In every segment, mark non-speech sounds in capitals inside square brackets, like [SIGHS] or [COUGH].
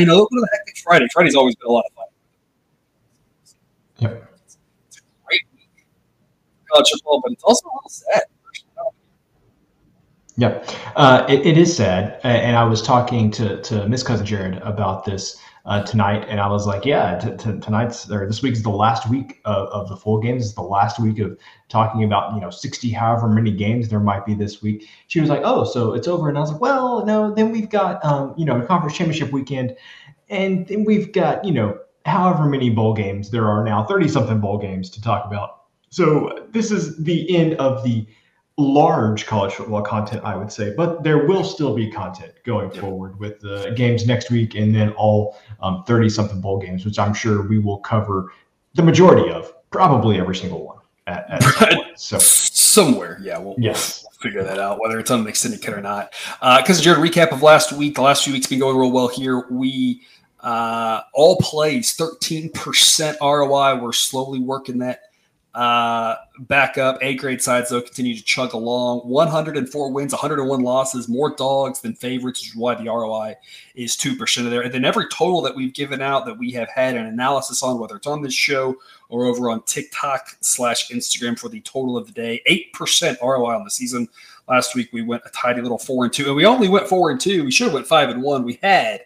and a little bit of a Friday. Friday's always been a lot of fun. Yep. It's, it's a great week college football, but it's also a little sad. Yeah, uh, it, it is sad, and I was talking to to Miss Cousin Jared about this uh, tonight, and I was like, "Yeah, t- t- tonight's or this week's the last week of, of the full games. It's the last week of talking about you know sixty, however many games there might be this week." She was like, "Oh, so it's over," and I was like, "Well, no. Then we've got um, you know conference championship weekend, and then we've got you know however many bowl games there are now, thirty something bowl games to talk about. So this is the end of the." Large college football content, I would say, but there will still be content going forward with the games next week and then all 30 something bowl games, which I'm sure we will cover the majority of, probably every single one at, at some. So, Somewhere, yeah, we'll, yes. we'll figure that out, whether it's on an extended cut or not. Because, Jared, recap of last week. The last few weeks been going real well here. We uh, all plays 13% ROI. We're slowly working that uh, back up. A grade sides, though, continue to chug along. 104 wins, 101 losses, more dogs than favorites, which is why the ROI is 2% of there. And then every total that we've given out that we have had an analysis on, whether it's on this show or over on TikTok slash Instagram for the total of the day, 8% ROI on the season. Last week we went a tidy little four and two, and we only went four and two. We should have went five and one. We had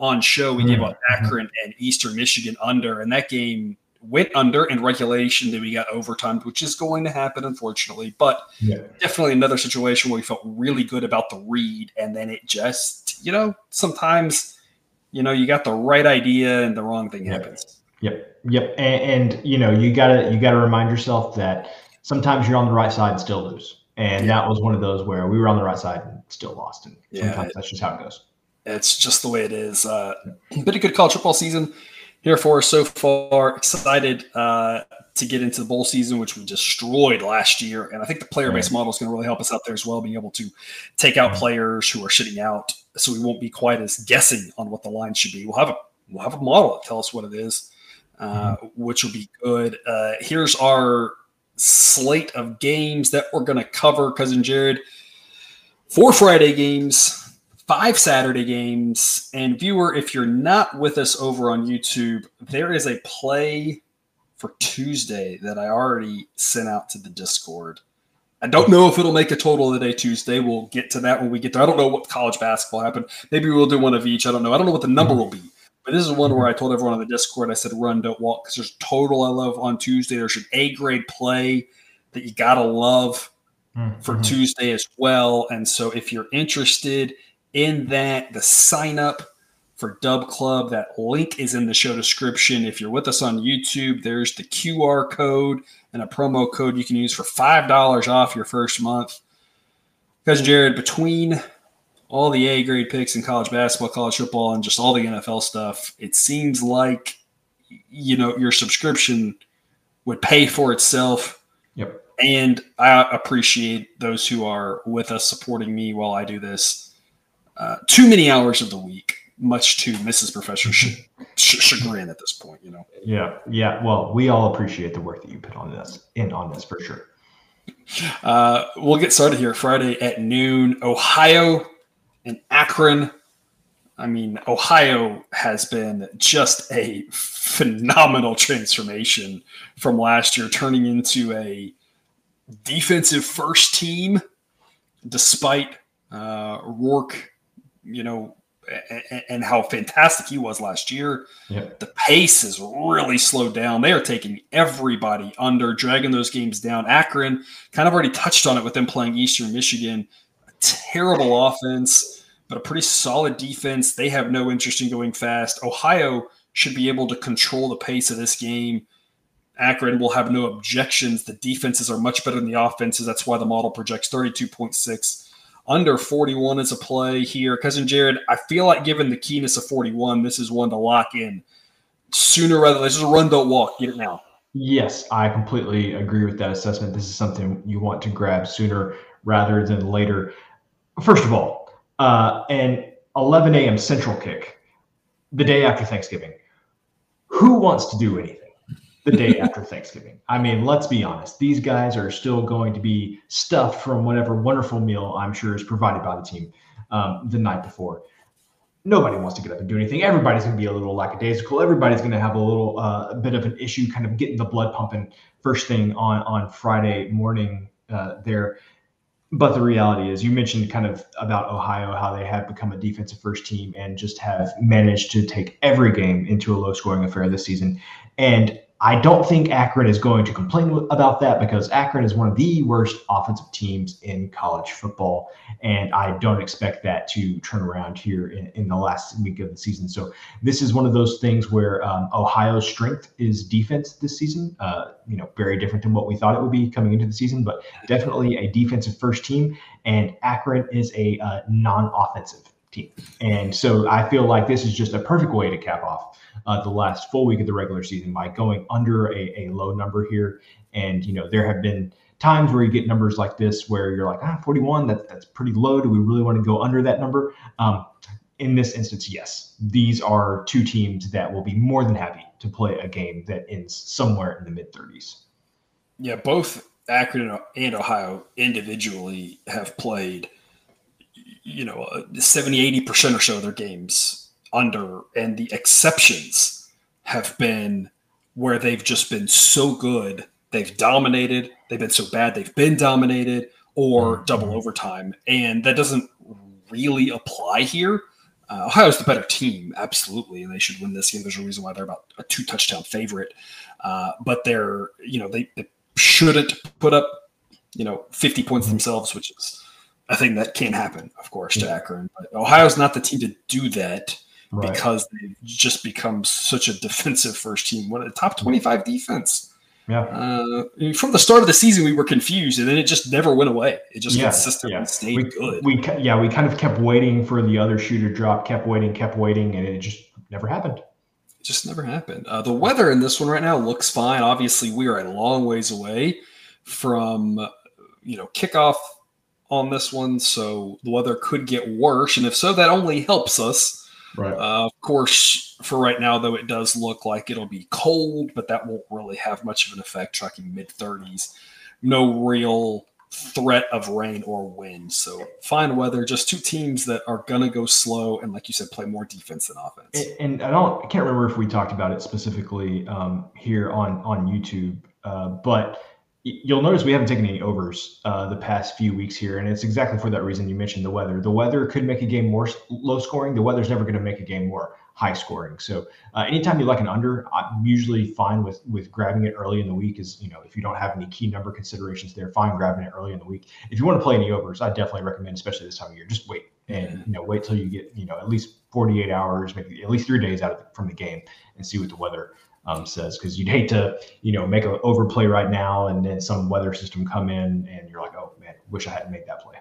on show we gave out Akron and Eastern Michigan under, and that game went under in regulation. Then we got overtime, which is going to happen, unfortunately. But Yeah. definitely another situation where we felt really good about the read, and then it just, you know, sometimes, you know, you got the right idea and the wrong thing happens. Yep. Yep. And, and you know, you gotta you gotta remind yourself that sometimes you're on the right side and still lose. And Yeah. that was one of those where we were on the right side and still lost. And Yeah. sometimes that's just how it goes. It's just the way it is. Uh, [CLEARS THROAT] been a good college football season here for us so far. Excited uh, to get into the bowl season, which we destroyed last year. And I think the player based model is going to really help us out there as well, being able to take out players who are sitting out, so we won't be quite as guessing on what the line should be. We'll have a we'll have a model that tell us what it is, uh, which will be good. Uh, here's our slate of games that we're going to cover, cousin Jared. Four Friday games, five Saturday games. And viewer, if you're not with us over on YouTube, there is a play for Tuesday that I already sent out to the Discord. I don't know if it'll make a total of the day Tuesday. We'll get to that when we get there. I don't know what college basketball happened. Maybe we'll do one of each. I don't know. I don't know what the number will be. But this is one where I told everyone on the Discord, I said, run, don't walk, because there's a total I love on Tuesday. There's an A grade play that you got to love for Mhm. Tuesday as well. And so if you're interested in that, the sign up for Dub Club, that link is in the show description. If you're with us on YouTube, there's the QR code and a promo code you can use for $5 off your first month. Cousin Jared, between all the A grade picks in college basketball, college football, and just all the NFL stuff, it seems like you know your subscription would pay for itself Yep. and I appreciate those who are with us supporting me while I do this. Uh, too many hours of the week, much to Mrs. Professor ch- ch- chagrin at this point. You know, Yeah. Yeah. Well, we all appreciate the work that you put on this in on this for sure. uh, we'll get started here Friday at noon. Ohio and Akron. I mean, Ohio has been just a phenomenal transformation from last year, turning into a defensive first team, despite uh, Rourke, you know, and how fantastic he was last year. The pace has really slowed down. They are taking everybody under, dragging those games down. Akron kind of already touched on it with them playing Eastern Michigan. A terrible offense, but a pretty solid defense. They have no interest in going fast. Ohio should be able to control the pace of this game. Akron will have no objections. The defenses are much better than the offenses. That's why the model projects 32.6. Under 41 is a play here. Cousin Jared, I feel like given the keenness of 41, this is one to lock in sooner rather than this is a run, don't walk. Get it now. Yes, I completely agree with that assessment. This is something you want to grab sooner rather than later. First of all, uh, an 11 a.m. Central kick the day after Thanksgiving. Who wants to do anything the day after Thanksgiving? I mean, let's be honest. These guys are still going to be stuffed from whatever wonderful meal I'm sure is provided by the team um, the night before. Nobody wants to get up and do anything. Everybody's going to be a little lackadaisical. Everybody's going to have a little uh, bit of an issue, kind of getting the blood pumping first thing on on Friday morning uh, there. But the reality is, you mentioned kind of about Ohio, how they have become a defensive first team and just have managed to take every game into a low scoring affair this season. And I don't think Akron is going to complain about that because Akron is one of the worst offensive teams in college football. And I don't expect that to turn around here in, in the last week of the season. So this is one of those things where um, Ohio's strength is defense this season. Uh, you know, very different than what we thought it would be coming into the season, but definitely a defensive first team. And Akron is a uh, non offensive team. And so I feel like this is just a perfect way to cap off uh, the last full week of the regular season by going under a, a low number here. And, you know, there have been times where you get numbers like this where you're like, ah, 41, that, that's pretty low. Do we really want to go under that number? Um, in this instance, yes. These are two teams that will be more than happy to play a game that ends somewhere in the mid 30s. Yeah, both Akron and Ohio individually have played, you know, 70, 80% or so of their games under, and the exceptions have been where they've just been so good, they've dominated, they've been so bad, they've been dominated, or mm-hmm. double overtime. And that doesn't really apply here. Uh, Ohio's the better team, absolutely, and they should win this game. There's a reason why they're about a two touchdown favorite, uh, but they're you know they, they, shouldn't put up you know 50 points mm-hmm. themselves, which is a thing that can happen, of course, to Akron. But Ohio's not the team to do that right. because they've just become such a [LAUGHS] defensive first team. One of the top 25 defense. Yeah. Uh, from the start of the season, we were confused, and then it just never went away. It just yeah, consistently yeah. stayed we, good. We yeah, we kind of kept waiting for the other shoe to drop, kept waiting, kept waiting, and it just never happened. It just never happened. Uh, the weather in this one right now looks fine. Obviously, we are a long ways away from you know kickoff on this one, so the weather could get worse, and if so, that only helps us Right. Uh, of course, for right now, though, it does look like it'll be cold, but that won't really have much of an effect. Tracking mid 30s, no real threat of rain or wind. So fine weather. Just two teams that are gonna go slow and, like you said, play more defense than offense. And, and I don't, I can't remember if we talked about it specifically um, here on on YouTube, uh, but you'll notice we haven't taken any overs uh, the past few weeks here, and it's exactly for that reason you mentioned the weather. The weather could make a game more low scoring. The weather's never going to make a game more high scoring. So uh, anytime you like an under, I'm usually fine with with grabbing it early in the week. Is you know if you don't have any key number considerations there, fine grabbing it early in the week. If you want to play any overs, I definitely recommend, especially this time of year, just wait and you know wait till you get you know at least 48 hours, maybe at least three days out of the, from the game, and see what the weather um, says because you'd hate to you know make an overplay right now and then some weather system come in and you're like oh man wish i hadn't made that play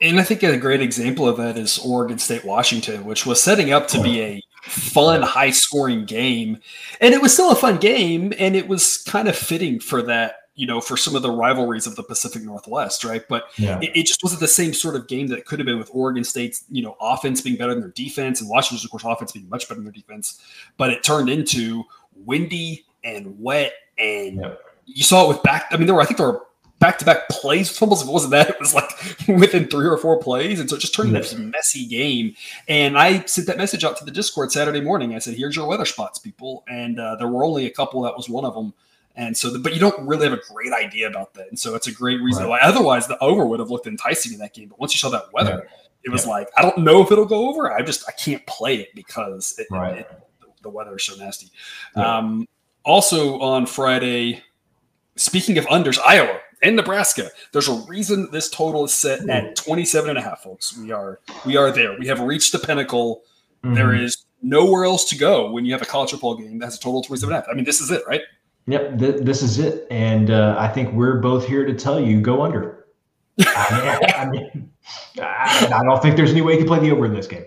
and i think a great example of that is oregon state washington which was setting up to be a fun high scoring game and it was still a fun game and it was kind of fitting for that you know, for some of the rivalries of the Pacific Northwest, right? But yeah. it, it, just wasn't the same sort of game that it could have been with Oregon State's, you know, offense being better than their defense and Washington's, of course, offense being much better than their defense. But it turned into windy and wet, and yep. you saw it with back. I mean, there were I think there were back to back plays with fumbles. If it wasn't that, it was like [LAUGHS] within three or four plays, and so it just turned into this messy game. And I sent that message out to the Discord Saturday morning. I said, "Here's your weather spots, people," and uh, there were only a couple. That was one of them. And so, the, but you don't really have a great idea about that. And so, it's a great reason right. why. Otherwise, the over would have looked enticing in that game. But once you saw that weather, yeah. it was yeah. like, I don't know if it'll go over. I just I can't play it because it, right. it, the weather is so nasty. Yeah. Um, also on Friday, speaking of unders, Iowa and Nebraska. There's a reason this total is set at 27 and a half, folks. We are we are there. We have reached the pinnacle. Mm-hmm. There is nowhere else to go when you have a college football game that has a total of 27 and a half. I mean, this is it, right? Yep, th- this is it. And uh, I think we're both here to tell you go under. [LAUGHS] I, mean, I, mean, I don't think there's any way you can play the over in this game.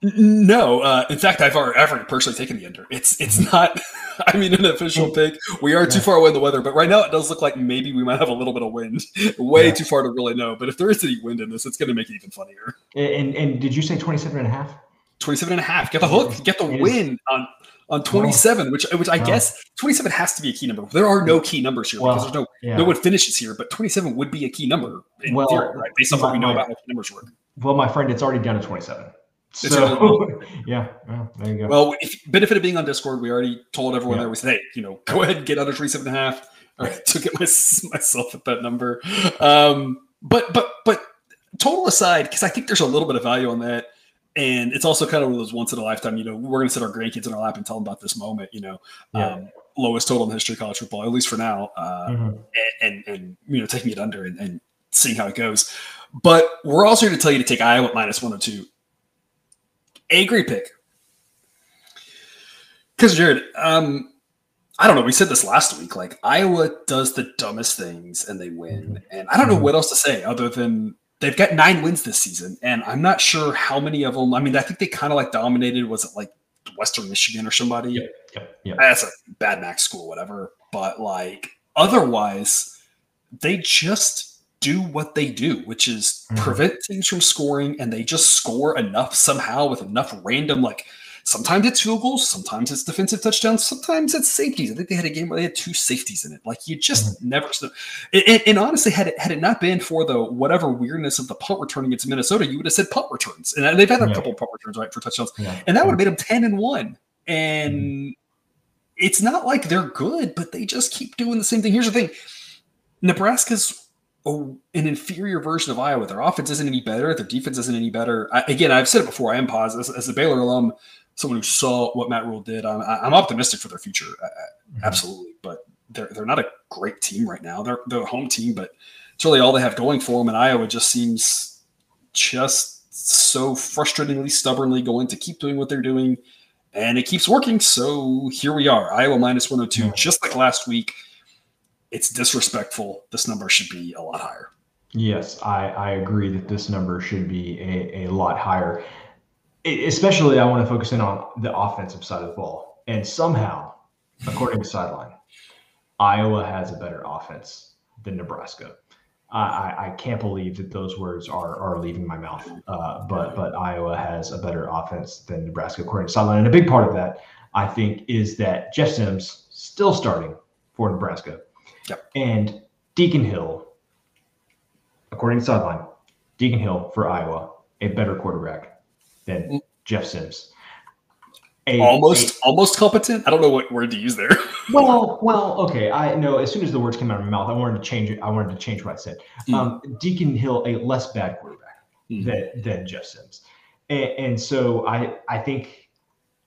No, uh, in fact, I've already, I've already personally taken the under. It's it's mm-hmm. not. [LAUGHS] I mean, an official pick. We are too far away in the weather, but right now it does look like maybe we might have a little bit of wind. [LAUGHS] Way yeah. too far to really know. But if there is any wind in this, it's going to make it even funnier. And and did you say 27 and a half? 27 and a half. Get the hook. Get the win on on 27, which which I guess 27 has to be a key number. There are no key numbers here well, because there's no yeah. no one finishes here, but 27 would be a key number in well, theory, right? Based on what we know about how numbers work. Well, my friend, it's already down to 27. So [LAUGHS] yeah, well, there you go. Well, if, benefit of being on Discord, we already told everyone yeah. there. We said, hey, you know, go ahead and get under 27 and a half. All right, took it [LAUGHS] my, myself at that number. Um, but but but total aside, because I think there's a little bit of value on that. And it's also kind of one of those once in a lifetime, you know, we're going to sit our grandkids in our lap and tell them about this moment, you know, yeah. um, lowest total in the history of college football, at least for now, uh, mm-hmm. and, and, and, you know, taking it under and, and seeing how it goes. But we're also here to tell you to take Iowa minus one 102 a great pick. Because Jared, um, I don't know. We said this last week. Like Iowa does the dumbest things and they win, mm-hmm. and I don't know what else to say other than they've got nine wins this season, and I'm not sure how many of them. I mean, I think they kind of like dominated. Was it like Western Michigan or somebody? Yeah, yeah, yeah. That's a bad Mac school, whatever. But like otherwise, they just do what they do, which is mm-hmm. prevent teams from scoring, and they just score enough somehow with enough random like. Sometimes it's field goals, sometimes it's defensive touchdowns, sometimes it's safeties. I think they had a game where they had two safeties in it. Like you just mm-hmm. never. And, and, honestly, had it had it not been for the whatever weirdness of the punt return against Minnesota, you would have said punt returns, and they've had a yeah. couple punt returns right for touchdowns, yeah. and that would have made them ten and one. And mm-hmm. it's not like they're good, but they just keep doing the same thing. Here's the thing: Nebraska's an inferior version of Iowa. Their offense isn't any better. Their defense isn't any better. I, again, I've said it before. I am positive as, as, a Baylor alum, someone who saw what Matt Rhule did. I'm, I'm optimistic for their future, mm-hmm. absolutely. But they're they're not a great team right now. They're they're a home team, but it's really all they have going for them. And Iowa just seems just so frustratingly, stubbornly going to keep doing what they're doing, and it keeps working. So here we are, Iowa minus 102, mm-hmm. just like last week it's disrespectful. This number should be a lot higher. Yes, I, I agree that this number should be a, a lot higher. It, especially, I want to focus in on the offensive side of the ball. And somehow, according to Sideline, Iowa has a better offense than Nebraska. I, I can't believe that those words are are leaving my mouth. Uh, but but Iowa has a better offense than Nebraska, according to Sideline. And a big part of that, I think, is that Jeff Sims still starting for Nebraska Yep. And Deacon Hill, according to Sideline, Deacon Hill for Iowa, a better quarterback than mm. Jeff Sims. A, almost a, almost competent. I don't know what word to use there. [LAUGHS] well, well, okay. I know as soon as the words came out of my mouth, I wanted to change it. I wanted to change what I said. Mm. Um, Deacon Hill, a less bad quarterback mm. than, than Jeff Sims. And, and so I I think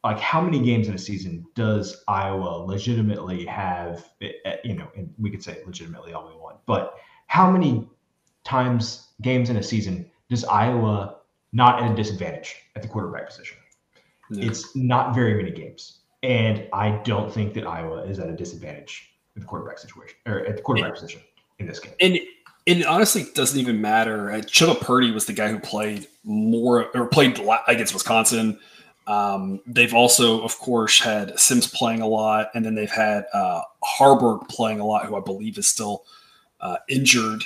like how many games in a season does Iowa legitimately have? Eh, you know, and we could say legitimately all we want, but how many times games in a season does Iowa not at a disadvantage at the quarterback position? It's not very many games, and I don't think that Iowa is at a disadvantage at the quarterback situation or at the quarterback position in this game. And it honestly doesn't even matter. Chubba Purdy was the guy who played more or played against Wisconsin um, they've also, of course, had Sims playing a lot, and then they've had uh, Haarberg playing a lot, who I believe is still uh, injured.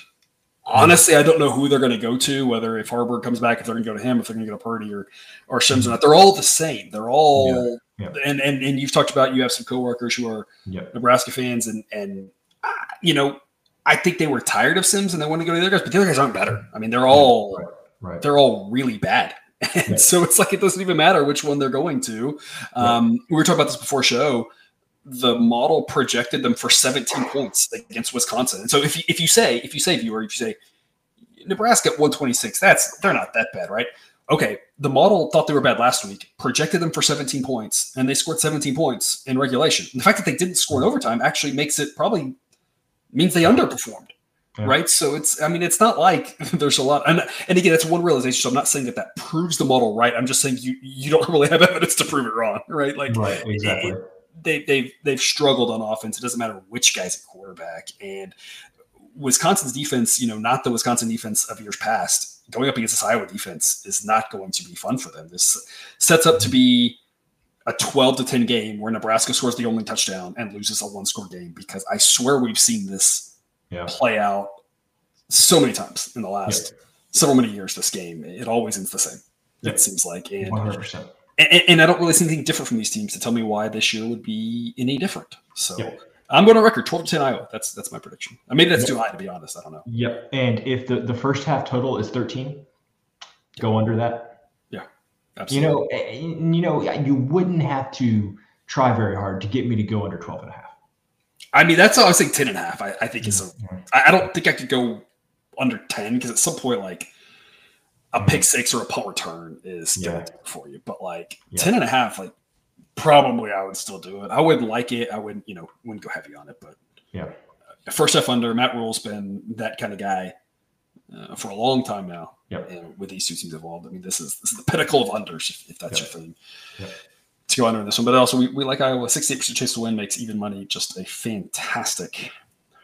Honestly, I don't know who they're going to go to. Whether if Haarberg comes back, if they're going to go to him, if they're going to go to Purdy or or Sims or not. They're all the same. They're all yeah. Yeah. and and and you've talked about you have some coworkers who are yeah. Nebraska fans, and and uh, you know I think they were tired of Sims and they want to go to the other guys, but the other guys aren't better. I mean, they're all right. Right. they're all really bad. And right. so it's like it doesn't even matter which one they're going to. Um, right. We were talking about this before show. The model projected them for 17 points against Wisconsin. And so if you, if you say if you say viewer if you say Nebraska at 126, that's they're not that bad, right? Okay, the model thought they were bad last week, projected them for 17 points, and they scored 17 points in regulation. The fact that they didn't score in overtime actually makes it probably means they underperformed. Yeah. Right. So it's, I mean, it's not like [LAUGHS] there's a lot. And, and again, that's one realization. So I'm not saying that that proves the model right. I'm just saying you, you don't [LAUGHS] really have evidence to prove it wrong. Right. Like, right. Exactly. It, they, they've, they've struggled on offense. It doesn't matter which guy's a quarterback. And Wisconsin's defense, you know, not the Wisconsin defense of years past, going up against this Iowa defense is not going to be fun for them. This sets up to be a 12 to 10 game where Nebraska scores the only touchdown and loses a one score game because I swear we've seen this yeah. play out so many times in the last yeah. several many years. This game, it always ends the same. Yeah. It seems like, and, 100%. And, and, I don't really see anything different from these teams to tell me why this year would be any different. So I'm going to record 12 to 10 Iowa. That's that's my prediction. Maybe that's too high to be honest. I don't know. Yep. And if the, the first half total is 13, go under that. Yeah. Absolutely. You know, you know, you wouldn't have to try very hard to get me to go under 12 and a half. I mean, that's I was saying 10 and a half. I, I think is a, mm-hmm. I don't think I could go under 10 because at some point, like a pick mm-hmm. six or a punt return is yeah. for you. But like yeah. 10 and a half, like probably I would still do it. I wouldn't like it. I wouldn't, you know, wouldn't go heavy on it. But yeah, first F under Matt Rhule's been that kind of guy uh, for a long time now. Yep. And with these two teams involved, I mean, this is this is the pinnacle of unders if, if that's yep. your thing. Yep. To go under this one, but also we, we like Iowa. Sixty-eight percent chance to win makes even money just a fantastic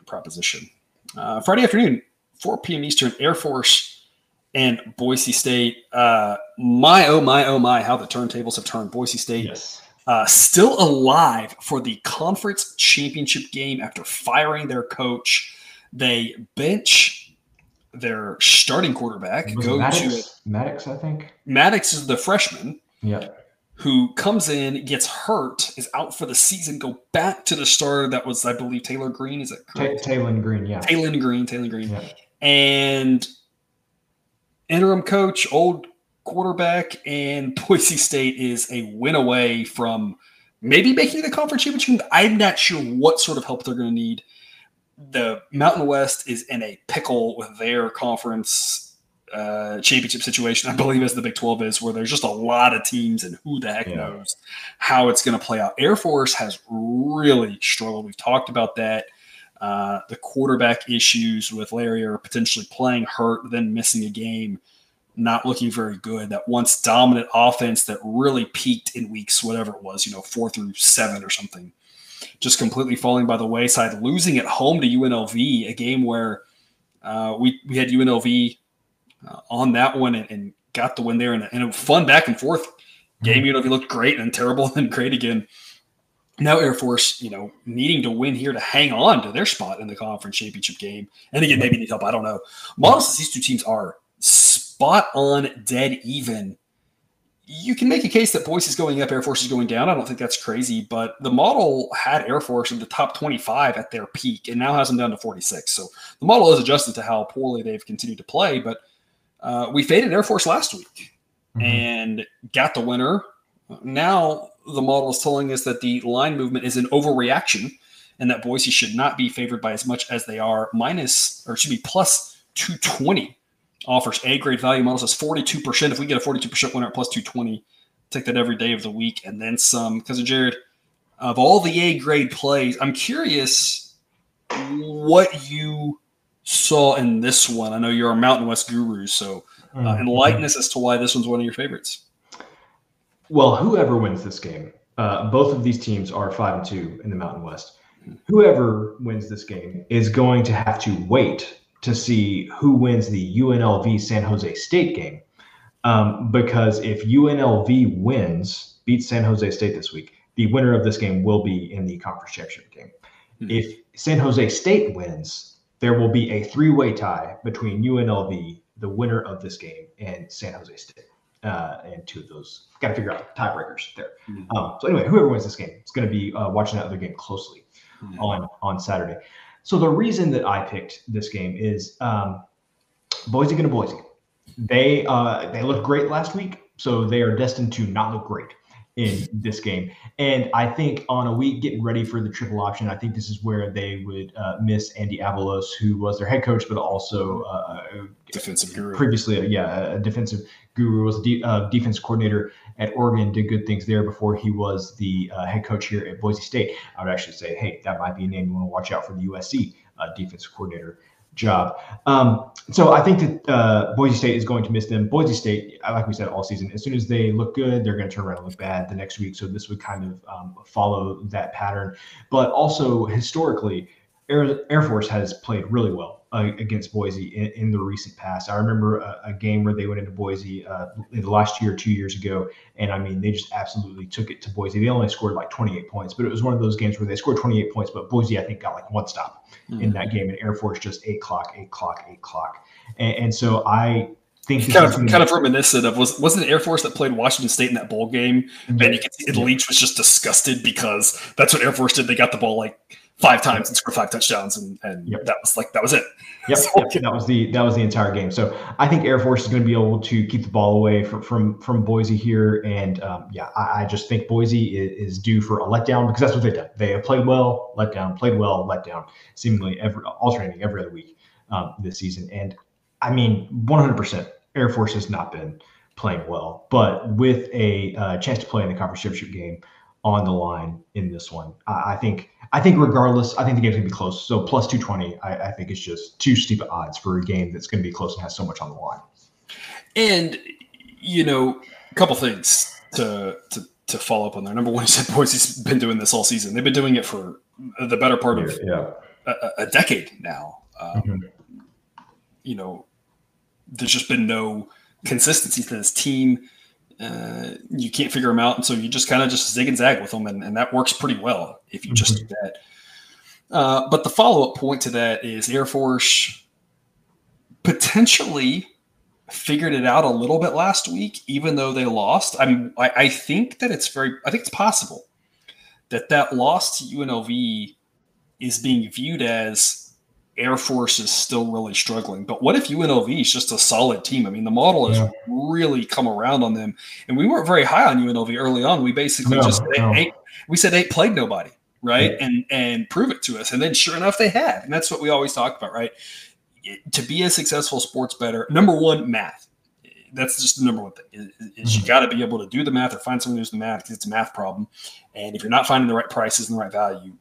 proposition. Uh, Friday afternoon, four p.m. Eastern, Air Force and Boise State. Uh, my oh my oh my, how the turntables have turned. Boise State yes. uh, still alive for the conference championship game after firing their coach. They bench their starting quarterback. Go Maddux? to Maddux, I think. Maddux is the freshman. Yeah. Who comes in, gets hurt, is out for the season. Go back to the starter that was, I believe, Taylen Green. Is it correct? Taylen Green, yeah. Taylen Green, Taylen Green. Yeah. And interim coach, old quarterback, and Boise State is a win away from maybe making the conference championship. I'm not sure what sort of help they're going to need. The Mountain West is in a pickle with their conference uh, championship situation, I believe, as the Big 12 is, where there's just a lot of teams, and who the heck yeah. knows how it's going to play out. Air Force has really struggled. We've talked about that. Uh, the quarterback issues with Larrier potentially playing hurt, then missing a game, not looking very good. That once dominant offense that really peaked in weeks, whatever it was, you know, four through seven or something, just completely falling by the wayside, losing at home to UNLV, a game where uh, we, we had UNLV uh, on that one and, and, got the win there and, and a fun back and forth game. Mm-hmm. he looked great and terrible [LAUGHS] and great again now Air Force, you know, needing to win here to hang on to their spot in the conference championship game. And again, maybe need help. I don't know. Models these two teams are spot on, dead even. You can make a case that Boise is going up, Air Force is going down. I don't think that's crazy, but the model had Air Force in the top 25 at their peak and now has them down to 46. So the model is adjusted to how poorly they've continued to play. But uh, we faded Air Force last week mm-hmm. and got the winner. Now the model is telling us that the line movement is an overreaction and that Boise should not be favored by as much as they are. Minus, or should be plus 220 offers A grade value. Model says 42%. If we get a 42% winner at plus 220, take that every day of the week and then some. Because of Jared, of all the A grade plays, I'm curious what you saw in this one. I know you're a Mountain West guru, so uh, mm-hmm. enlighten us as to why this one's one of your favorites. Well, whoever wins this game, uh, both of these teams are five and two in the Mountain West. Whoever wins this game is going to have to wait to see who wins the UNLV San Jose State game. Um, because if UNLV wins, beats San Jose State this week, the winner of this game will be in the conference championship game. Mm-hmm. If San Jose State wins, there will be a three way tie between UNLV, the winner of this game, and San Jose State uh, and two of those got to figure out tiebreakers there. Mm-hmm. Um, so anyway, whoever wins this game is going to be uh, watching that other game closely mm-hmm. on on Saturday. So the reason that I picked this game is um, Boise going to Boise. They uh, they looked great last week, so they are destined to not look great in this game. And I think on a week getting ready for the triple option, I think this is where they would uh, miss Andy Avalos, who was their head coach, but also uh, defensive guru. Previously, uh, yeah, a defensive guru was a de- uh, defense coordinator at Oregon, did good things there before he was the uh, head coach here at Boise State. I would actually say, hey, that might be a name you want to watch out for the USC uh, defensive coordinator job. Um, so I think that uh, Boise State is going to miss them. Boise State, like we said all season, as soon as they look good, they're going to turn around and look bad the next week. So this would kind of um, follow that pattern. But also historically, Air, Air Force has played really well uh, against Boise in, in, the recent past. I remember a, a, game where they went into Boise uh, in the last year or two years ago, and I mean they just absolutely took it to Boise. They only scored like 28 points, but it was one of those games where they scored 28 points, but Boise I think got like one stop mm-hmm. in that game, and Air Force just eight clock, eight clock, eight clock, and, and so I think kind of kind of reminiscent of was wasn't Air Force that played Washington State in that bowl game, and you can see Leach was just disgusted because that's what Air Force did. They got the ball like five times and scored five touchdowns, and and yep. that was like that was it. Yep, so, yep, that was the that was the entire game. So I think Air Force is going to be able to keep the ball away from from, from Boise here, and um, yeah, I, I, just think Boise is, is, due for a letdown because that's what they've done. They have played well, let down, played well, let down, seemingly every alternating every other week um, this season. And I mean, 100 percent Air Force has not been playing well, but with a uh, chance to play in the conference championship game on the line in this one, I, I think I think regardless, I think the game's gonna be close. So plus two twenty, I, I think it's just too steep odds for a game that's gonna be close and has so much on the line. And you know, a couple things to to to follow up on there. Number one, [LAUGHS] you said Boise's been doing this all season. They've been doing it for the better part of yeah. a, a, decade now. Um, mm-hmm. You know, there's just been no consistency to this team. Uh, you can't figure them out, and so you just kind of just zig and zag with them, and, and that works pretty well if you just mm-hmm. do that. Uh, but the follow up point to that is Air Force potentially figured it out a little bit last week, even though they lost. I mean, I, I think that it's very, I think it's possible that that loss to UNLV is being viewed as Air Force is still really struggling. But what if UNLV is just a solid team? I mean, the model has yeah. really come around on them, and we weren't very high on UNLV early on. We basically no, just no. We said they played nobody, right? Yeah. And and prove it to us. And then sure enough, they have, and that's what we always talk about, right? To be a successful sports bettor, number one, math. That's just the number one thing. Is, is you mm-hmm. got to be able to do the math or find someone who's the math because it's a math problem. And if you're not finding the right prices and the right value,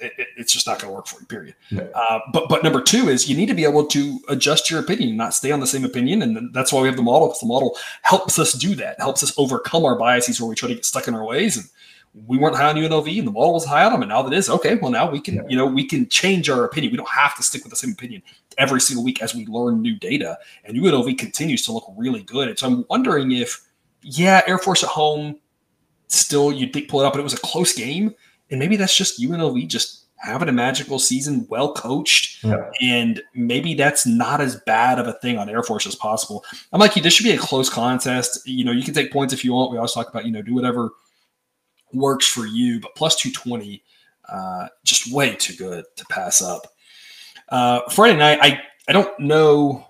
it, it's just not going to work for you. Period. Yeah. Uh, but but number two is you need to be able to adjust your opinion, not stay on the same opinion, and that's why we have the model. Because the model helps us do that, helps us overcome our biases where we try to get stuck in our ways. And we weren't high on UNLV, and the model was high on them, and now that is okay. Well, now we can yeah. you know we can change our opinion. We don't have to stick with the same opinion every single week as we learn new data. And UNLV continues to look really good. And so I'm wondering if yeah, Air Force at home still you'd think pull it up, but it was a close game and maybe that's just UNLV just having a magical season, well coached, yeah. and maybe that's not as bad of a thing on Air Force as possible. I'm like, this should be a close contest. You know, you can take points if you want. We always talk about, you know, do whatever works for you, but plus 220, uh, just way too good to pass up. Uh, Friday night, I, I don't know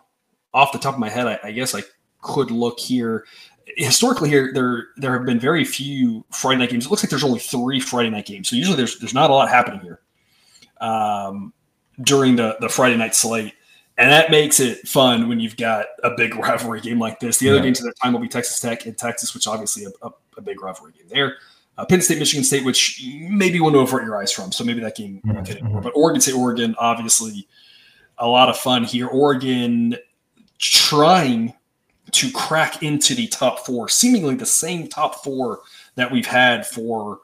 off the top of my head. I, I guess I could look here historically here there there have been very few Friday night games. It looks like there's only three Friday night games. So usually there's there's not a lot happening here um, during the the Friday night slate, and that makes it fun when you've got a big [LAUGHS] rivalry game like this. The other games at that time will be Texas Tech and Texas, which obviously a, a, a big rivalry game there. Uh, Penn State, Michigan State, which maybe one to avert your eyes from. So maybe that game mm-hmm. But Oregon State, Oregon, obviously a lot of fun here. Oregon trying to crack into the top four, seemingly the same top four that we've had for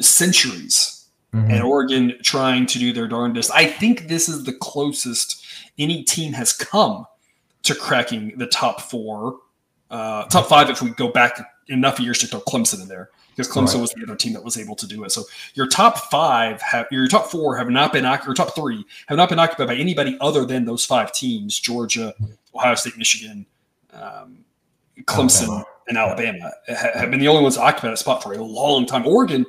centuries. Mm-hmm. And Oregon trying to do their darndest. I think this is the closest any team has come to cracking the top four, uh, top five if we go back enough years to throw Clemson in there because Clemson right. was the other team that was able to do it. So your top five have your top four have not been your top three have not been occupied by anybody other than those five teams: Georgia, Ohio State, Michigan, um, Clemson Alabama. and Alabama have been the only ones to occupy that spot for a long time. Oregon,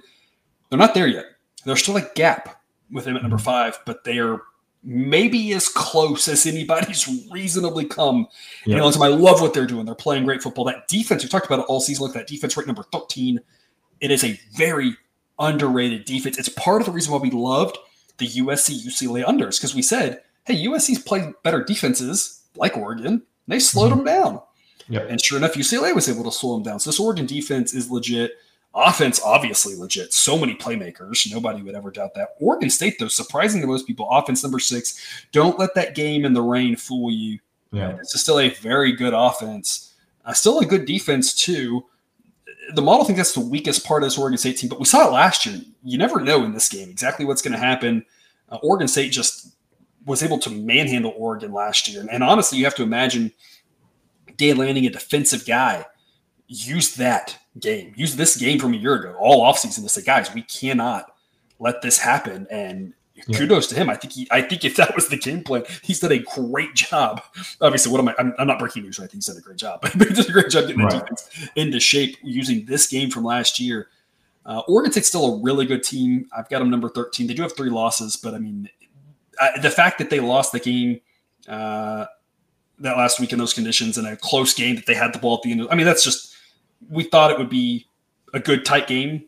they're not there yet. There's still a gap with them at number mm-hmm. five, but they are maybe as close as anybody's [LAUGHS] reasonably come. Yep. You know, I love what they're doing. They're playing great football. That defense, we talked about it all season. Look at that defense right number 13. It is a very underrated defense. It's part of the reason why we loved the USC UCLA unders because we said, hey, USC's played better defenses like Oregon they slowed mm-hmm. them down. Yep. And sure enough, UCLA was able to slow them down. So this Oregon defense is legit. Offense, obviously legit. So many playmakers. Nobody would ever doubt that. Oregon State, though, surprising to most people, offense number six. Don't let that game in the rain fool you. Yeah. It's still a very good offense. Uh, still a good defense, too. The model thinks that's the weakest part of this Oregon State team, but we saw it last year. You never know in this game exactly what's going to happen. Uh, Oregon State just was able to manhandle Oregon last year. And, and honestly, you have to imagine Dan Lanning, a defensive guy, used that game, used this game from a year ago, all offseason to say, guys, we cannot let this happen. And yeah. kudos to him. I think he, I think if that was the game plan, he's done a great job. Obviously, what am I? I'm, I'm not breaking news. Right? I think he's done a great job, but [LAUGHS] he did a great job getting right. the defense into shape using this game from last year. Uh, Oregon State's still a really good team. I've got them number 13. They do have three losses, but I mean, I, the fact that they lost the game uh, that last week in those conditions in a close game that they had the ball at the end. Of, I mean, that's just we thought it would be a good tight game.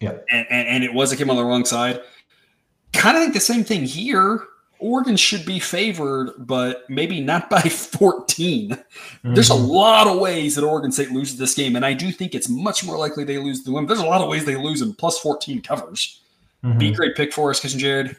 Yeah, and, and, and it was a game on the wrong side. Kind of think the same thing here. Oregon should be favored, but maybe not by [LAUGHS] 14. Mm-hmm. There's a lot of ways that Oregon State loses this game, and I do think it's much more likely they lose the win. There's a lot of ways they lose, and plus 14 covers. Mm-hmm. Be great pick for us, Cousin Jared.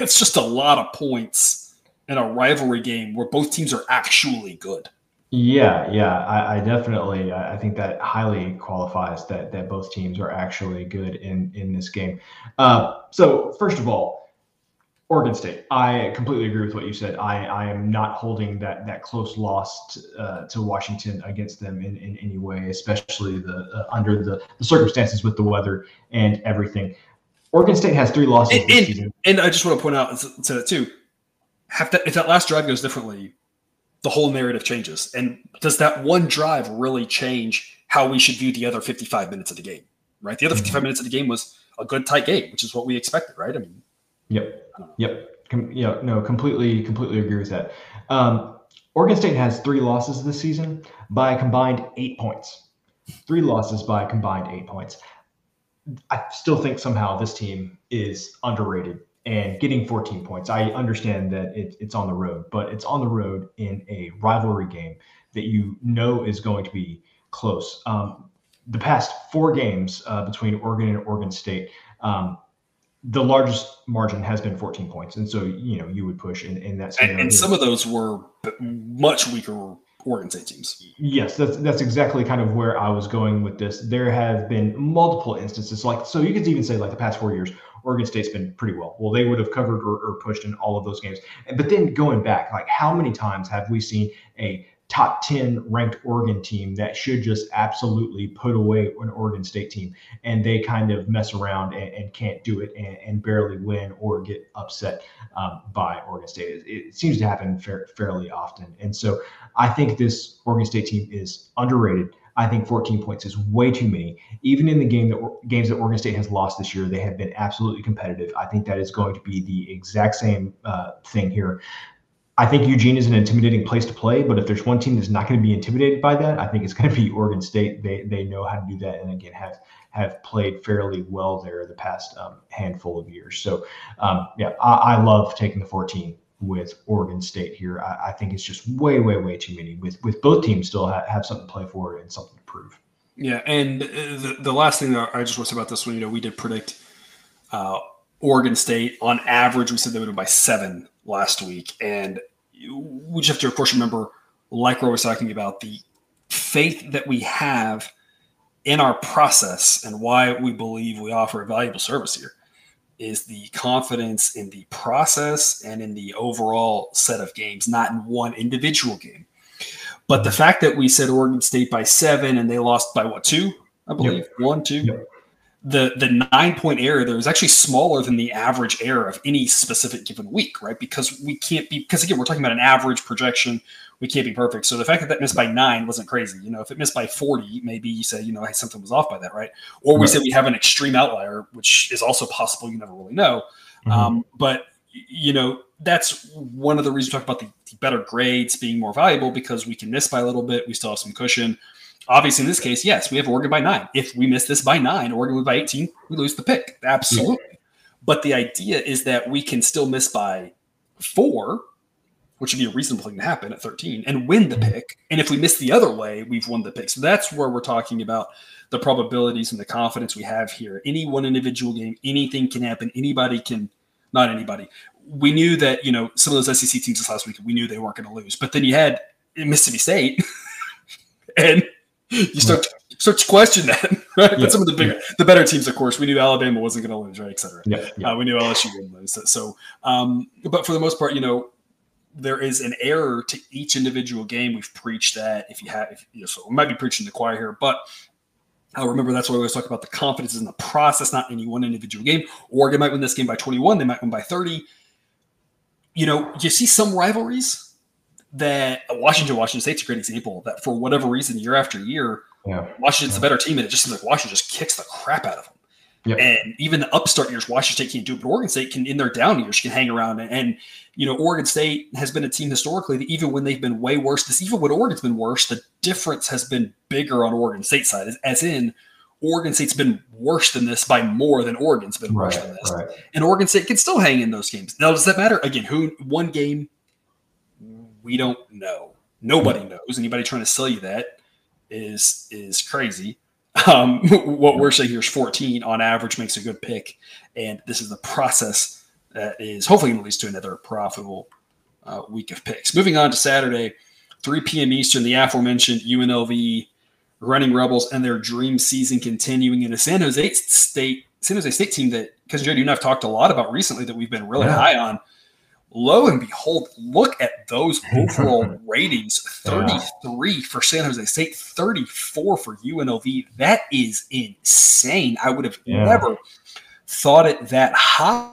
It's just a lot of points in a rivalry game where both teams are actually good. Yeah, yeah, I, I, definitely I think that highly qualifies that that both teams are actually good in in this game. Uh, so first of all, Oregon State, I completely agree with what you said. I, I am not holding that that close loss to, uh, to Washington against them in, in any way, especially the uh, under the, the circumstances with the weather and everything. Oregon State has three losses and, and, and, I just want to point out to that too. Have to, if that last drive goes differently, the whole narrative changes. And does that one drive really change how we should view the other 55 minutes of the game? Right. The other mm-hmm. 55 minutes of the game was a good tight game, which is what we expected, right? I mean, yep, yep, Com- yeah, no, completely, completely agree with that. Um, Oregon State has three losses this season by combined eight points. Three losses by combined eight points. I still think somehow this team is underrated and getting 14 points. I understand that it, it's on the road, but it's on the road in a rivalry game that you know is going to be close. Um, the past four games uh, between Oregon and Oregon State, um, the largest margin has been 14 points, and so you know you would push in, in that. And, and some of those were much weaker Oregon State teams. Yes, that's that's exactly kind of where I was going with this. There have been multiple instances, like so you could even say like the past four years, Oregon State's been pretty well. Well, they would have covered or, or pushed in all of those games. But then going back, like how many times have we seen a top 10 ranked Oregon team that should just absolutely put away an Oregon State team. And they kind of mess around and, and can't do it and, and, barely win or get upset um, by Oregon State. It, it seems to happen fa- fairly often. And so I think this Oregon State team is underrated. I think 14 points is way too many. Even in the game that games that Oregon State has lost this year, they have been absolutely competitive. I think that is going to be the exact same uh, thing here. I think Eugene is an intimidating place to play, but if there's one team that's not going to be intimidated by that, I think it's going to be [LAUGHS] Oregon State. They they know how to do that, and again have have played fairly well there the past um, handful of years. So um, yeah, I, I, love taking the 14 with Oregon State here. I, I, think it's just way way way too many. With with both teams still ha- have something to play for and something to prove. Yeah, and the, the last thing that I just want to say about this one, you know, we did predict uh, Oregon State on average. We said they would have by seven last week, and we just have to, of course, remember, like Roy was talking about, the faith that we have in our process and why we believe we offer a valuable service here is the confidence in the process and in the overall set of games, not in one individual game. But the fact that we said Oregon State by seven and they lost by what two? I believe yep. one, two. Yep the the nine point error there is actually smaller than the average error of any specific given week, right? Because we can't be because again we're talking about an average projection. We can't be perfect. So the fact that that missed by nine wasn't crazy. You know, if it missed by forty, maybe you say you know hey something was off by that, right? Or we right. say we have an extreme outlier, which is also possible. You never really know. Mm-hmm. Um, but you know that's one of the reasons we talk about the, the better grades being more valuable because we can miss by a little bit. We still have some cushion obviously in this case, yes, we have Oregon by nine. If we miss this by nine, Oregon wins by 18, we lose the pick. Absolutely. But the idea is that we can still miss by four, which would be a reasonable thing to happen at 13, and win the pick. And if we miss the other way, we've won the pick. So that's where we're talking about the probabilities and the confidence we have here. Any one individual game, anything can happen. Anybody can, not anybody. We knew that, you know, some of those SEC teams this last week, we knew they weren't going to lose. But then you had Mississippi State [LAUGHS] and [LAUGHS] you start start to question that. [LAUGHS] Right? Yeah, but some of the bigger, yeah. the better teams, of course, we knew Alabama wasn't going to lose, right, et cetera. Yeah, yeah. Uh, we knew LSU wouldn't lose. So, um, but for the most part, you know, there is an error to each individual game. We've preached that. If you have, if, you know, so we might be preaching the choir here, but I remember that's why we always talk about the confidence in the process, not any one individual game. Oregon might win this game by 21. They might win by 30. You know, you see some rivalries that Washington, Washington State's a great example that for whatever reason, year after year, yeah. Washington's yeah. the better team, and it just seems like Washington just kicks the crap out of them. Yep. And even the upstart years, Washington State can't do it, but Oregon State can, in their down years, can hang around. And, and, you know, Oregon State has been a team historically that even when they've been way worse, this even when Oregon's been worse, the difference has been bigger on Oregon State side, as, as in Oregon State's been worse than this by more than Oregon's been worse than this. Right. And Oregon State can still hang in those games. Now, does that matter? Again, who one game? We don't know. Nobody knows. Anybody trying to sell you that is is crazy. Um, [LAUGHS] what we're saying here is 14 on average makes a good pick, and this is the process that is hopefully going to lead to another profitable uh, week of picks. Moving on to Saturday, 3 p.m. Eastern, the aforementioned UNLV running Rebels and their dream season continuing in a San Jose State San Jose State team that because Jared, you and I've talked a lot about recently that we've been really yeah. high on. Lo and behold, look at those overall [LAUGHS] ratings 33 yeah. for San Jose State, 34 for UNLV. That is insane. I would have yeah. never thought it that high.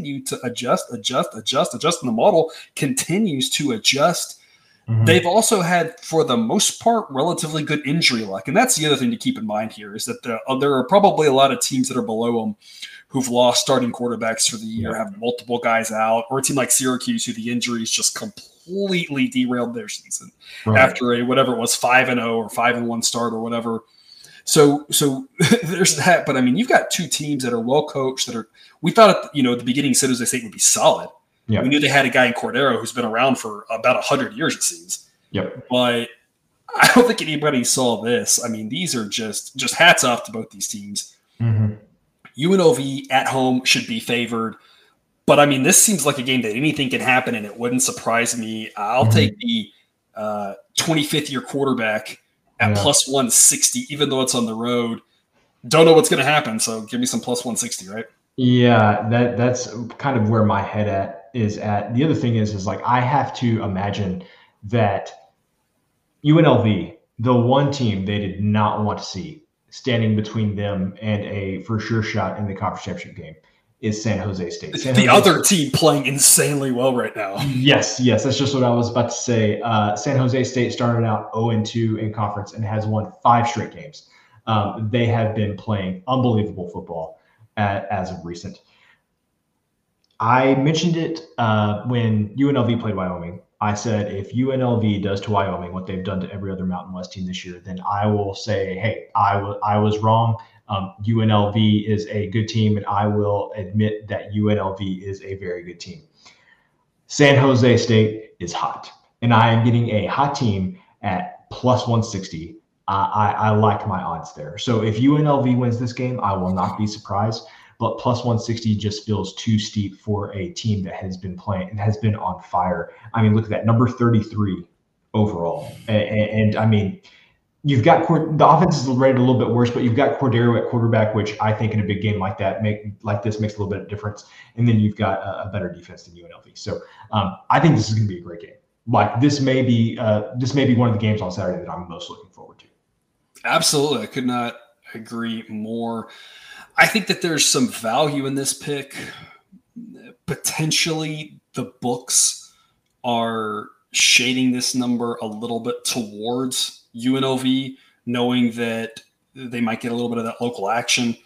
You to adjust, adjust, adjust, adjust, and the model continues to adjust. Mm-hmm. They've also had, for the most part, relatively good injury luck, and that's the other thing to keep in mind here is that there, uh, there are probably a lot of teams that are below them who've lost starting quarterbacks for the year, yeah. have multiple guys out, or a team like Syracuse who the injuries just completely derailed their season right. after a whatever it was five and zero oh or five and one start or whatever. So so [LAUGHS] there's that, but I mean you've got two teams that are well coached that are. We thought at you know at the beginning San Jose State would be solid yeah. We knew they had a guy in Cordeiro who's been around for about 100 years, it seems. Yep. But I don't think anybody saw this. I mean, these are just just hats off to both these teams. Mm-hmm. UNLV at home should be favored. But I mean, this seems like a game that anything can happen, and it wouldn't surprise me. I'll mm-hmm. take the uh, 25th year quarterback at yeah. plus 160, even though it's on the road. Don't know what's going to happen, so give me some plus 160, right? Yeah, that that's kind of where my head at is at. The other thing is is like I have to imagine that UNLV, the one team they did not want to see standing between them and a for sure shot in the conference championship game is San Jose State. San the Jose other State. team playing insanely well right now. Yes, yes, that's just what I was about to say. Uh, San Jose State started out 0 2 in conference and has won five straight games. Um, they have been playing unbelievable football as of recent. I mentioned it uh, when UNLV played Wyoming. I said if UNLV does to Wyoming what they've done to every other Mountain West team this year, then I will say, hey, I, w- I was wrong. Um, UNLV is a good team, and I will admit that UNLV is a very good team. San Jose State is hot, and I am getting a hot team at plus 160 I, I like my odds there. So if UNLV wins this game, I will not be surprised. But plus 160 just feels too steep for a team that has been playing and has been on fire. I mean, look at that number 33 overall. And, and I mean, you've got the offense is rated a little bit worse, but you've got Cordeiro at quarterback, which I think in a big game like that make like this makes a little bit of difference. And then you've got a, a better defense than UNLV. So um, I think this is going to be a great game. Like this may be uh, this may be one of the games on Saturday that I'm most looking forward to. Absolutely. I could not agree more. I think that there's some value in this pick. Potentially, the books are shading this number a little bit towards UNLV, knowing that they might get a little bit of that local action.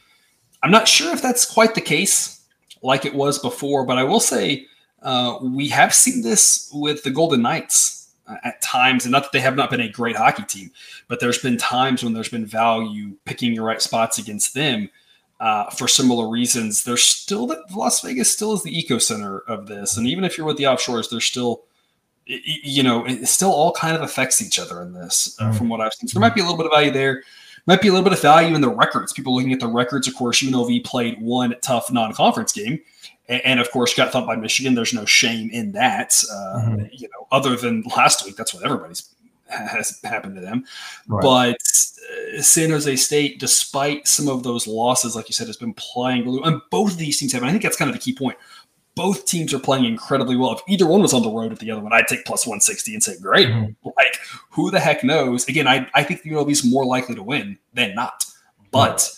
I'm not sure if that's quite the case like it was before, but I will say uh, we have seen this with the Golden Knights at times, and not that they have not been a great hockey team, but there's been times when there's been value picking your right spots against them uh, for similar reasons. There's still that Las Vegas still is the ecocenter of this, and even if you're with the offshores, there's still you know it still all kind of affects each other in this uh, mm-hmm. from what I've seen. So there might be a little bit of value there. might be a little bit of value in the records. People looking at the records, of course, UNLV played one tough non-conference game, and, and of course got thumped by Michigan. There's no shame in that, uh, mm-hmm. you know. Other than last week, that's what everybody's has happened to them. Right. But uh, San Jose State, despite some of those losses, like you said, has been playing really. And both of these teams have. I think that's kind of the key point. Both teams are playing incredibly well. If either one was on the road at the other one, I'd take plus 160 and say, great. Mm-hmm. Like, who the heck knows? Again, I, I think UNLV is more likely to win than not. But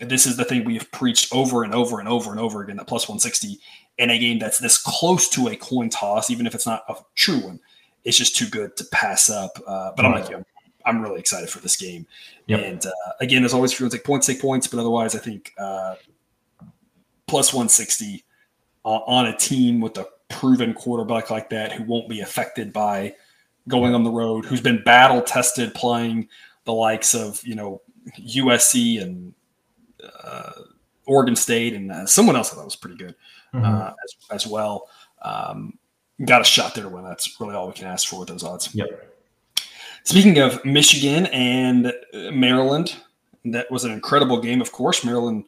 right. this is the thing we have preached over and over and over and over again that plus 160 in a game that's this close to a coin toss, even if it's not a true one it's just too good to pass up. Uh, but I'm like you, I'm really excited for this game. Yep. And uh, again, as always, if you want to take points, take points. But otherwise, I think uh, plus 160 on a team with a proven quarterback like that who won't be affected by going on the road, who's been battle tested playing the likes of you know USC and uh, Oregon State and uh, someone else I thought was pretty good mm-hmm. Uh, as, as well. Um, got a shot there to win. That's really all we can ask for with those odds. Yep. Speaking of Michigan and Maryland, that was an incredible game. Of course, Maryland.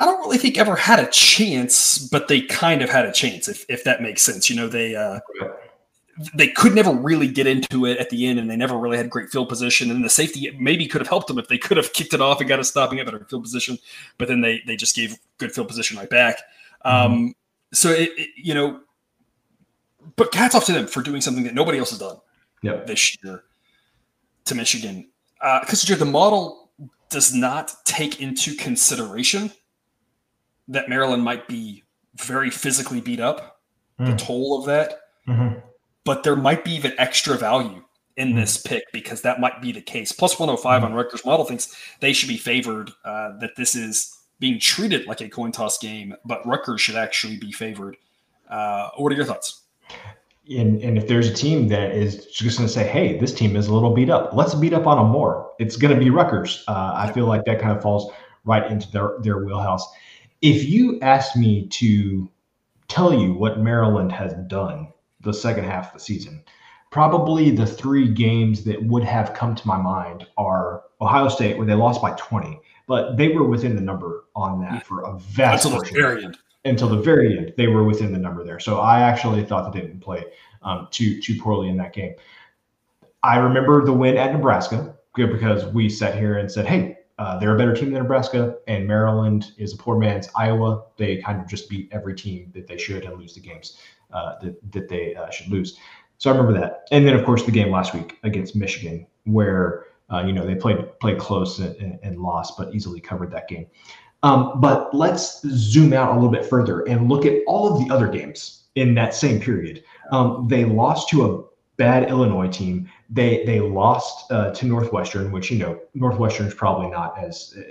I don't really think ever had a chance, but they kind of had a chance, if, if that makes sense. You know, they uh, they could never really get into it at the end, and they never really had great field position. And the safety maybe could have helped them if they could have [LAUGHS] kicked it off and got a stopping at better field position. But then they they just gave good field position right back. Mm-hmm. Um, so it, it, you know, but hats off to them for doing something that nobody else has done yep. this year to Michigan. Because uh, the model does not take into consideration that Maryland might be very physically beat up, mm. the toll of that. Mm-hmm. But there might be even extra value in mm. this pick because that might be the case. Plus 105 mm. on Rutgers model thinks they should be favored, uh, that this is being treated like a coin toss game, but Rutgers should actually be favored. Uh, what are your thoughts? And, and if there's a team that is just going to say, hey, this team is a little beat up, let's beat up on them more. It's going to be Rutgers. Uh, I feel like that kind of falls right into their, their wheelhouse. If you asked me to tell you what Maryland has done the second half of the season, probably the three games that would have come to my mind are Ohio State, where they lost by 20, but they were within the number on that for a vast the very end until the very end, they were within the number there. So I actually thought that they didn't play um, too too poorly in that game. I remember the win at Nebraska because we sat here and said, "Hey, uh, they're a better team than Nebraska, and Maryland is a poor man's Iowa. They kind of just beat every team that they should and lose the games uh, that that they uh, should lose." So I remember that, and then of course the game last week against Michigan, where uh, you know they played played close and, and, lost, but easily covered that game. Um, but let's zoom out a little bit further and look at all of the other games in that same period. Um, they lost to a bad Illinois team. They they lost uh, to Northwestern, which you know Northwestern is probably not as uh,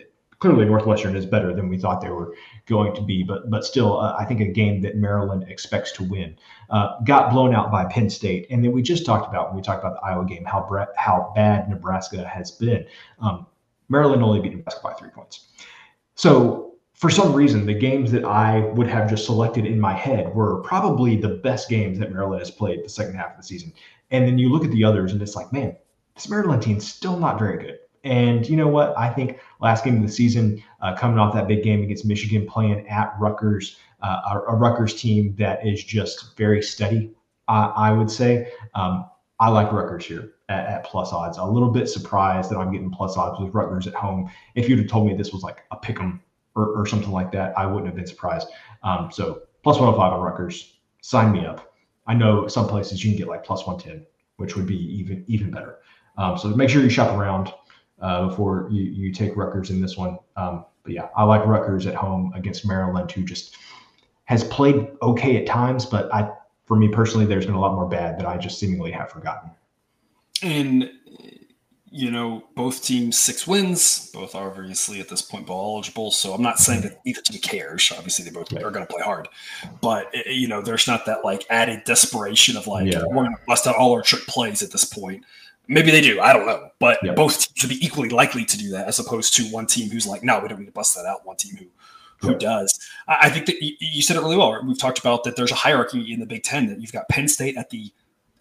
clearly Northwestern is better than we thought they were going to be, but but still, uh, I think a game that Maryland expects to win. Uh, got blown out by Penn State, and then we just talked about when we talked about the Iowa game how bre- how bad Nebraska has been. Um, Maryland only beat Nebraska by three points. So for some reason, the games that I would have just selected in my head were probably the best games that Maryland has played the second half of the season. And then you look at the others, and it's like, man, this Maryland team's still not very good. And you know what? I think last game of the season, uh, coming off that big game against Michigan, playing at Rutgers, uh, a, a, Rutgers team that is just very steady, I, I would say. Um, I like Rutgers here at, at, plus odds. A little bit surprised that I'm getting plus odds with Rutgers at home. If you'd have told me this was like a pick 'em or, or something like that, I wouldn't have been surprised. Um, so plus 105 on Rutgers, sign me up. I know some places you can get like plus 110, which would be even even better. Um, so make sure you shop around uh, before you, you take Rutgers in this one. Um, but yeah, I like Rutgers at home against Maryland, who just has played okay at times, but I, for me personally, there's been a lot more bad that I just seemingly have forgotten. And you know, both teams six wins, both are obviously at this point ball eligible. So I'm not saying that either team cares. Obviously, they both are going to play hard, but eh, you know, there's not that like added desperation of like yeah. we're going to bust out all our trick plays at this point. Maybe they do. I don't know, but yeah. both teams should be equally likely to do that, as opposed to one team who's like, no, we don't need to bust that out. One team who who does. I think that you said it really well. We've talked about that. There's a hierarchy in the Big Ten that you've got Penn State at the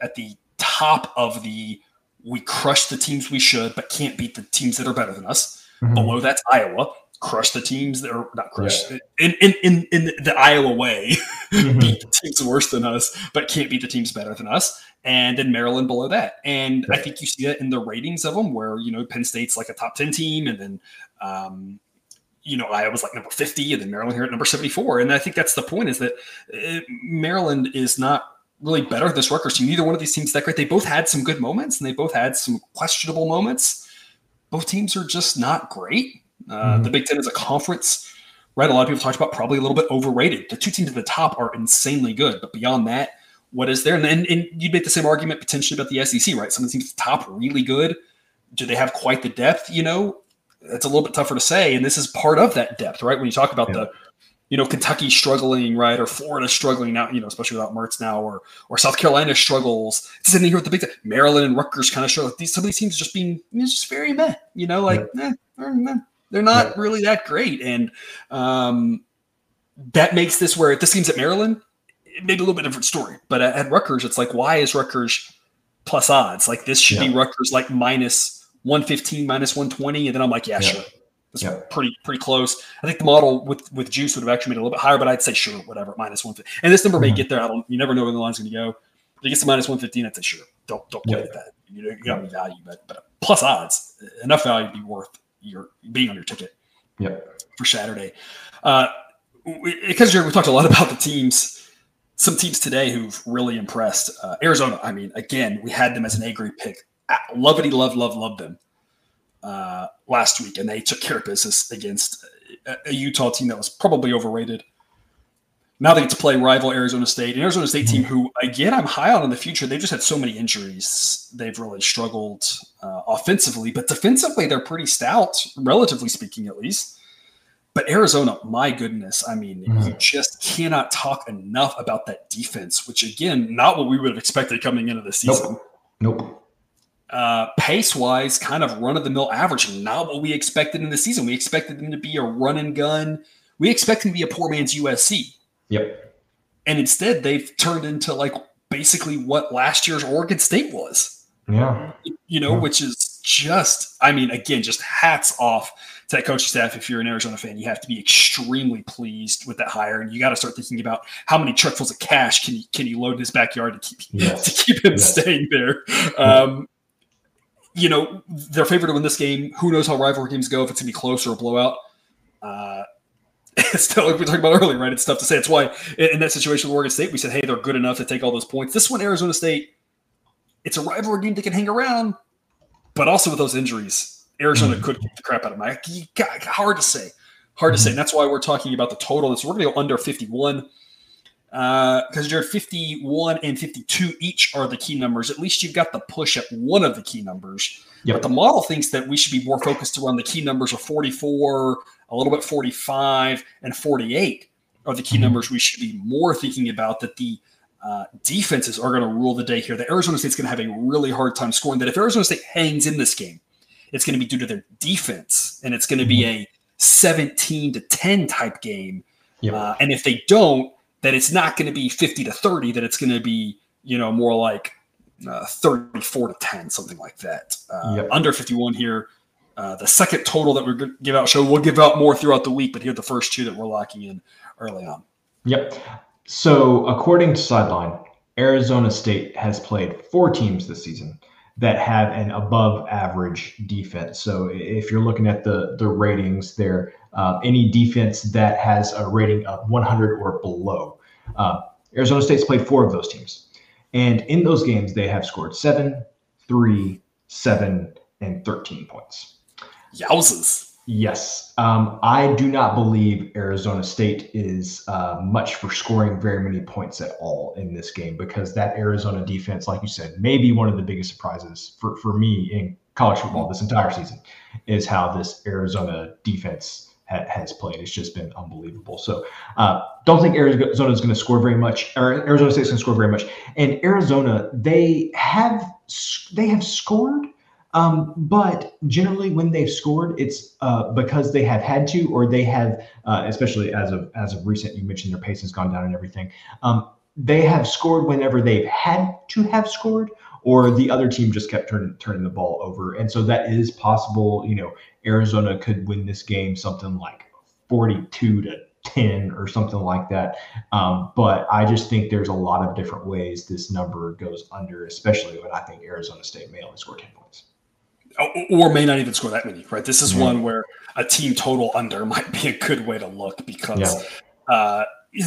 at the top of the we crush the teams we should, but can't beat the teams that are better than us. Mm-hmm. Below that's Iowa. Crush the teams that are not crush yeah. in, in, in, in the Iowa way, [LAUGHS] mm-hmm. beat the teams worse than us, but can't beat the teams better than us. And then Maryland below that. And right. I think you see that in the ratings of them, where, you know, Penn State's like a top 10 team, and then, um, you know, Iowa's like number 50, and then Maryland here at number 74. And I think that's the point is that it, uh, Maryland is not really better than this Rutgers team. Neither one of these teams that great. They both had some good moments and they both had some questionable moments. Both teams are just not great. Uh, mm-hmm. The Big Ten is a conference, right? A lot of people talked about probably a little bit overrated. The two teams at the top are insanely good, but beyond that, what is there? And then and you'd make the same argument potentially about the SEC, right? Some of the teams at the top really good. Do they have quite the depth? You know, it's a little bit tougher to say. And this is part of that depth, right? When you talk about yeah. the you know, Kentucky struggling, right, or Florida struggling now, you know, especially without Mertz now, or or South Carolina struggles. It's in here with the big Maryland and Rutgers kind of struggle. These some of these teams just being you know, just very meh, you know, like yeah. eh, they're, they're, not yeah. really that great, and um, that makes this where this seems at Maryland, maybe a little bit different story, but at, at Rutgers, it's like why is Rutgers plus odds? Like this should be Rutgers like minus one fifteen, minus one twenty, and then I'm like, yeah, sure it's yep. pretty pretty close. I think the model with with Juice would have actually made it a little bit higher, but I'd say sure, whatever, minus one fifty. And this number mm-hmm. may get there. I don't. You never know where the line's going to go. If it gets to minus one fifteen, I'd say sure. Don't don't play yep. at that. You know, you got any value, but but plus odds, enough value to be worth your being on your ticket. Yep. For Saturday, uh, because we talked a lot [LAUGHS] about the teams. Some teams today who've really impressed. Uh, Arizona. I mean, again, we had them as an A grade pick. Love it, love, love, love them uh, last week, and they took care of business against a, a, Utah team that was probably overrated. Now they get to play rival Arizona State, an Arizona State team who, again, I'm high on in the future. They've just had so many injuries; they've really struggled uh, offensively, but defensively they're pretty stout, relatively speaking, at least. But Arizona, my goodness, I mean, mm-hmm. you just cannot talk enough about that defense, which again, not what we would have expected coming into the season. Nope. nope uh, pace wise, kind of run of the mill average. Not what we expected in the season. We expected them to be a run and gun. We expected them to be a poor man's USC. Yep. And instead, they've turned into like basically what last year's Oregon State was. Yeah. You know, yeah. which is just, I mean, again, just hats off to that coaching staff. If you're an Arizona fan, you have to be extremely pleased with that hire, and you got to start thinking about how many truckfuls of cash can you can you load in his backyard to keep yes. [LAUGHS] to keep him yes. staying there. Um, you know, they're favored to win this game. Who knows how rivalry games go if it's gonna be close or a blowout. Uh, [LAUGHS] it's still like we talked about earlier, right? It's tough to say. It's why in that situation with Oregon State, we said, hey, they're good enough to take all those points. This one, Arizona State, it's a rivalry game that can hang around, but also with those injuries, Arizona mm-hmm. could kick the crap out of them. Hard to say. Hard to say. And that's why we're talking about the total. So we're going to go under 51 because uh, you're 51 and 52 each are the key numbers. At least you've got the push at one of the key numbers. Yep. But the model thinks that we should be more focused around the key numbers of 44, a little bit 45, and 48 are the key mm-hmm. numbers we should be more thinking about. That the uh, defenses are going to rule the day here. That Arizona State's going to have a really hard time scoring. That if Arizona State hangs in this game, it's going to be due to their defense, and it's going to be mm-hmm. a 17 to 10 type game. Yep. Uh, and if they don't, that it's not going to be 50 to 30, that it's going to be, you know, more like uh, 34 to 10, something like that. Uh, yep. Under 51 here. Uh, the second total that we're going to give out show, we'll give out more throughout the week, but here are the first two that we're locking in early on. Yep. So according to Sideline, Arizona State has played four teams this season that have an above average defense. So if you're looking at the the ratings there, uh, any defense that has a rating of 100 or below. Uh, Arizona State's played four of those teams. And in those games, they have scored seven, three, seven, and 13 points. Yowzers. Yes. Um, I do not believe Arizona State is uh, much for scoring very many points at all in this game because that Arizona defense, like you said, may be one of the biggest surprises for, for me in college football this entire season is how this Arizona defense ha- has played. It's just been unbelievable. So uh, don't think Arizona is going to score very much, or Arizona State is going to score very much. And Arizona, they have they have scored – um, but generally, when they've scored, it's uh, because they have had to, or they have, uh, especially as of as of recent. You mentioned their pace has gone down and everything. Um, they have scored whenever they've had to have scored, or the other team just kept turning turning the ball over. And so that is possible. You know, Arizona could win this game something like 42 to 10 or something like that. Um, but I just think there's a lot of different ways this number goes under, especially when I think Arizona State may only score 10 points. Or may not even score that many, right? This is yeah. one where a team total under [LAUGHS] might be a good way to look because yeah. uh,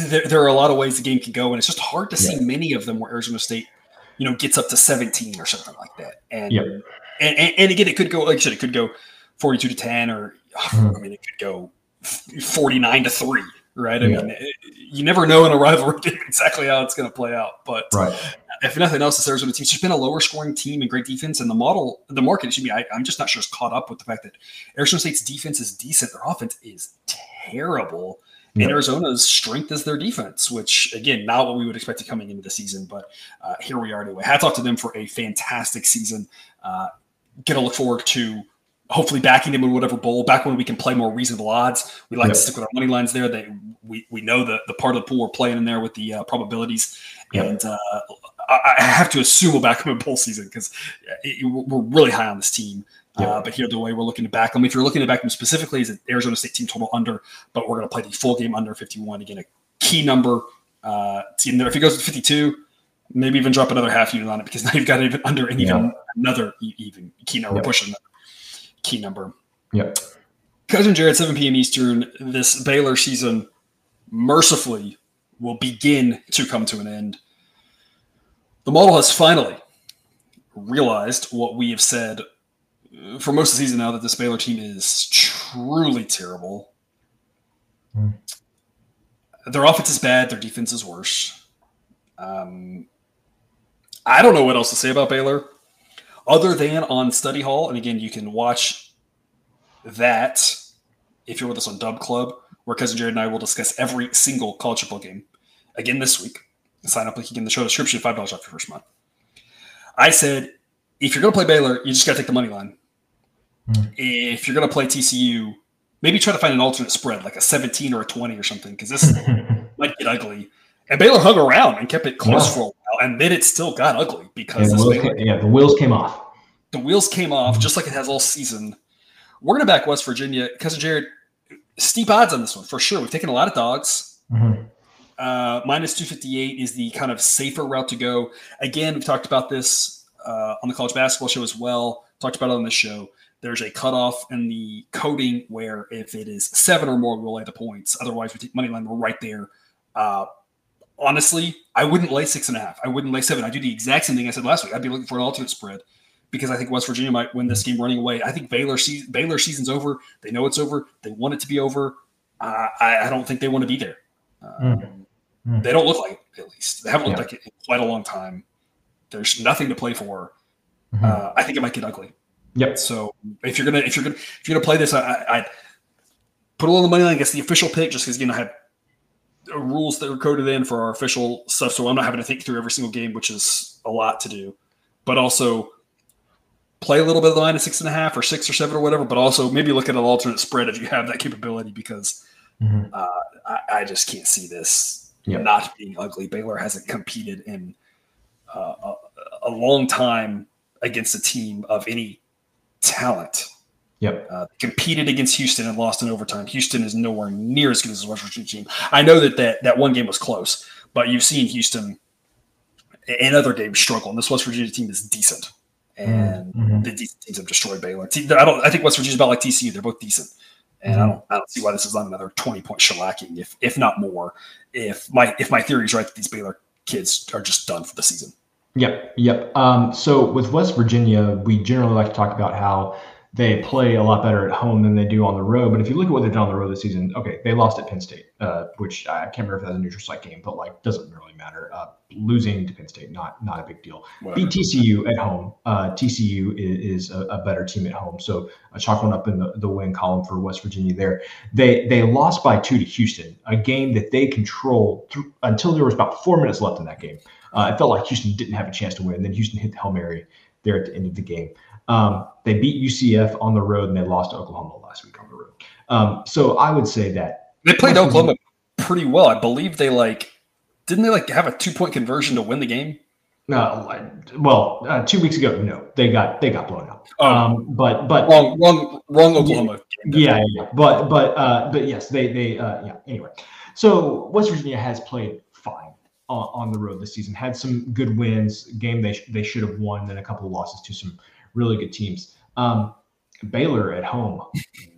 there, there, are a lot of ways the game can go, and it's just hard to see many of them where Arizona State, you know, gets up to 17 or something like that. And, and, and, and again, it could go, like I said, it could go 42 to 10, or. [SIGHS] I mean, it could go 49 to 3 right i yeah. mean it, you never know in a rivalry game [LAUGHS] exactly how it's going to play out but right. if nothing else this arizona team's just been a lower scoring team and great defense and the model the market should be I, am just not sure it's caught up with the fact that arizona state's defense is decent their offense is terrible and Arizona's strength is their defense, which again, not what we would expect to coming into the season, but uh, here we are anyway. Hats off to them for a fantastic season. Uh, to look forward to hopefully backing them in whatever bowl. Back when we can play more reasonable odds, we like yep. to stick with our money lines there. They we we know the the part of the pool we're playing in there with the uh, probabilities, yep. and uh, I, I, have to assume we'll back them in bowl season because we're really high on this team. Yep. Uh, but here, the way we're looking to back them, if you're looking to back them specifically, is an Arizona State team total under, but we're going to play the full game under 51 again, a key number. Uh, in there, if it goes to 52, maybe even drop another half unit on it because now you've got even under and even another even key number pushing key number. Yep. Cousin Jared, 7 p.m. Eastern. This Baylor season mercifully will begin to come to an end. The model has finally realized what we have said for most of the season now that this Baylor team is truly terrible. Mm. Their offense is bad, their defense is worse. Um, I don't know what else to say about Baylor other than on Study Hall. And again, you can watch that if you're with us on Dub Club, where Cousin Jared and I will discuss every single college football game again this week. Sign up link in the show description, $5 off your first month. I said, if you're going to play Baylor, you just got to take the money line. Mm. If you're going to play TCU, maybe try to find an alternate spread, like a 17 or a 20 or something, because this [LAUGHS] might get ugly. And Baylor hung around and kept it close yeah. for a while, and then it still got ugly because yeah, the, wheels came, yeah, the wheels came off. The wheels came off just like it has all season. We're gonna back West Virginia. Cousin Jared, steep odds on this one for sure. We've taken a lot of dogs. Mm-hmm. Uh, minus 258 is the kind of safer route to go. Again, we've talked about this uh, on the college basketball show as well. Talked about it on this show. There's a cutoff in the coding where if it is seven or more, we'll lay the points. Otherwise, we take money line. We're right there. Uh, honestly, I wouldn't lay six and a half. I wouldn't lay seven. I do the exact same thing I said last week. I'd be looking for an alternate spread because I think West Virginia might win this game running away. I think Baylor season, Baylor season's over. They know it's over. They want it to be over. Uh, I, I, don't think they want to be there. Um, mm. They don't look like it, at least. They haven't looked yeah. like it in quite a long time. There's nothing to play for. Mm-hmm. Uh, I think it might get ugly. Yep. So if you're gonna if you're gonna if you're gonna play this, I, I put a little money line guess the official pick just because you know I have rules that are coded in for our official stuff. So I'm not having to think through every single game, which is a lot to do. But also play a little bit of the minus six and a half or six or seven or whatever. But also maybe look at an alternate spread if you have that capability because mm-hmm. uh, I, I, just can't see this yep. not being ugly. Baylor hasn't competed in uh, a, a long time against a team of any talent Yep. Uh, competed against Houston and lost in overtime. Houston is nowhere near as good as the West Virginia team. I know that that, that one game was close, but you've seen Houston in other games struggle, and this West Virginia team is decent. And mm-hmm. the decent teams have destroyed Baylor. I don't. I think West Virginia's about like TCU. They're both decent, and mm-hmm. I don't. I don't see why this is not another twenty point shellacking, if if not more. If my if my theory is right that these Baylor kids are just done for the season. Yep, yep. Um, so with West Virginia, we generally like to talk about how they play a lot better at home than they do on the road. But if you look at what they've done on the road this season, okay, they lost at Penn State, uh, which I can't remember if that's a neutral site game, but like doesn't really matter. Uh, losing to Penn State, not not a big deal. Beat TCU at home. Uh, TCU is, is a, a, better team at home, so a chalk one up in the, the win column for West Virginia. There, they they lost by two to Houston, a game that they controlled through, until there was about four minutes left in that game. Uh, it felt like Houston didn't have a chance to win. And then Houston hit the hail mary there at the end of the game. Um, they beat UCF on the road and they lost to Oklahoma last week on the road. Um, so I would say that they played Oklahoma pretty well. I believe they like didn't they like have a two point conversion to win the game? No, well, uh, two weeks ago, no, they got they got blown out. Oh, um, but but wrong, wrong, wrong Oklahoma. Yeah, yeah, yeah, but but uh, but yes, they they uh, yeah. Anyway, so West Virginia has played fine on, on the road this season. Had some good wins, game they sh- they should have won, then a couple of losses to some really good teams. Um, Baylor at home,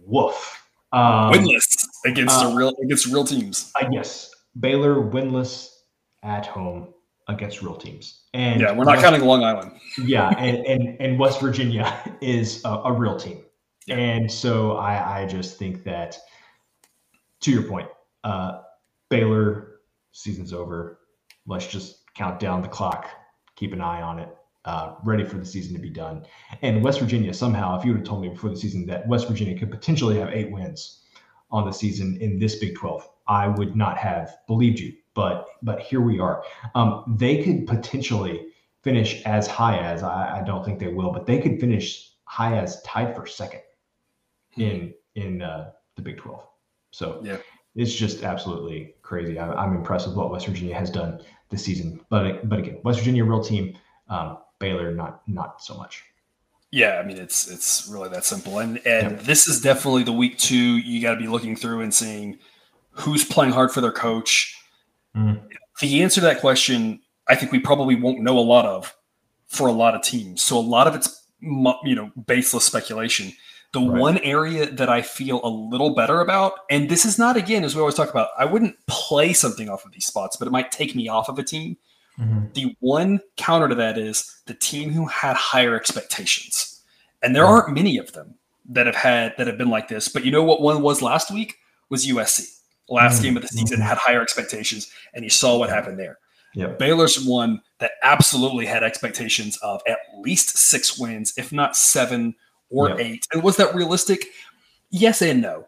woof. Um, winless against uh, real against real teams. Uh, yes, Baylor winless at home against real teams. And yeah, we're not West, counting Long Island. yeah, and, and and West Virginia [LAUGHS] is a, a real team, yeah. and so I I just think that to your point, uh, Baylor season's over. Let's just count down the clock, keep an eye on it, uh, ready for the season to be done. And West Virginia somehow, if you would have told me before the season that West Virginia could potentially have eight wins on the season in this Big 12, I would not have believed you but but here we are. Um, they could potentially finish as high as I, I, don't think they will, but they could finish high as tied for second in in uh, the Big Twelve. So yeah. it's just absolutely crazy. I, I'm impressed with what West Virginia has done this season, but but again, West Virginia real team, um, Baylor not not so much. Yeah, I mean it's it's really that simple, and and yeah. this is definitely the week two. You got to be looking through and seeing who's playing hard for their coach Mm. The answer to that question, I think we probably won't know a lot of for a lot of teams. So a lot of it's you know baseless speculation. The right. one area that I feel a little better about, and this is not again as we always talk about, I wouldn't play something off of these spots, but it might take me off of a team. Mm-hmm. The one counter to that is the team who had higher expectations, and there aren't many of them that have had that have been like this. But you know what one was last week was USC last mm-hmm. game of the season, mm-hmm. had higher expectations, and you saw what happened there. Yep. Baylor's one that absolutely had expectations of at least six wins, if not seven or eight. And was that realistic? Yes and no.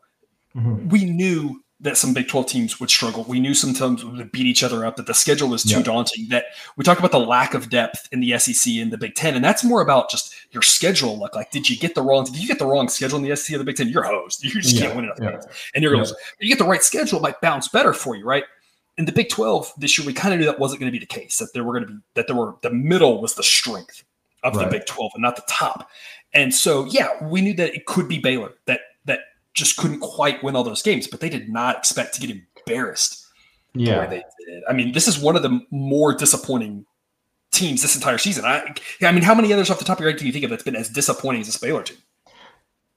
Mm-hmm. We knew that some Big 12 teams would struggle. We knew sometimes we would beat each other up, that the schedule was too yep. daunting, that we talk about the lack of depth in the SEC and the Big 10. And that's more about just your schedule look like. Did you get the wrong, did you get the wrong schedule in the SEC or the Big 10? You're host. [LAUGHS] You just yeah. can't win enough yeah. games. And you're going You get the right schedule, it might bounce better for you, right? In the Big 12 this year, we kind of knew that wasn't going to be the case, that there were going to be, that there were, the middle was the strength of right. the Big 12 and not the top. And so, yeah, we knew that it could be Baylor, that just couldn't quite win all those games, but they did not expect to get embarrassed. Yeah, the they did. I mean, this is one of the more disappointing teams this entire season. I, I mean, how many others off the top of your head can you think of that's been as disappointing as this Baylor team?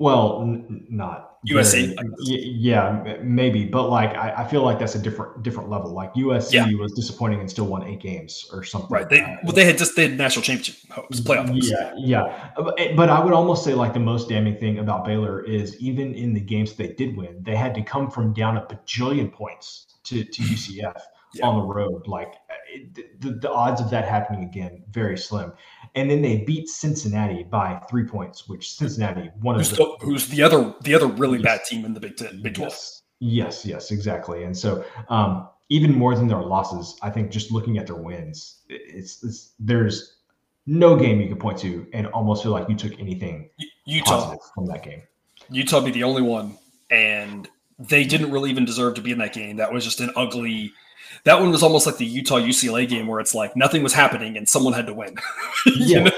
Well, n- not USC. Very, yeah, maybe, but like I, I, feel like that's a different different level. Like USC yeah. was disappointing and still won eight games or something. Right. They well they had just they had national championship hopes, playoff hopes. Yeah, yeah. Eh, but I would almost say like the most damning thing about Baylor is even in the games they did win, they had to come from down a bajillion points to to mm-hmm. UCF yeah. on the road. Like it, the, the odds of that happening again very slim and then they beat Cincinnati by three points, which Cincinnati one who's of the, the, who's the other the other really yes. bad team in the Big Ten, Big Twelve. Yes. yes, yes, exactly. And so um, even more than their losses, I think just looking at their wins, it's, it's there's no game you could point to and almost feel like you took anything Utah from that game. Utah be the only one, and they didn't really even deserve to be in that game. That was just an ugly that one was almost like the Utah UCLA game where it's like nothing was happening and someone had to win. [LAUGHS] yeah.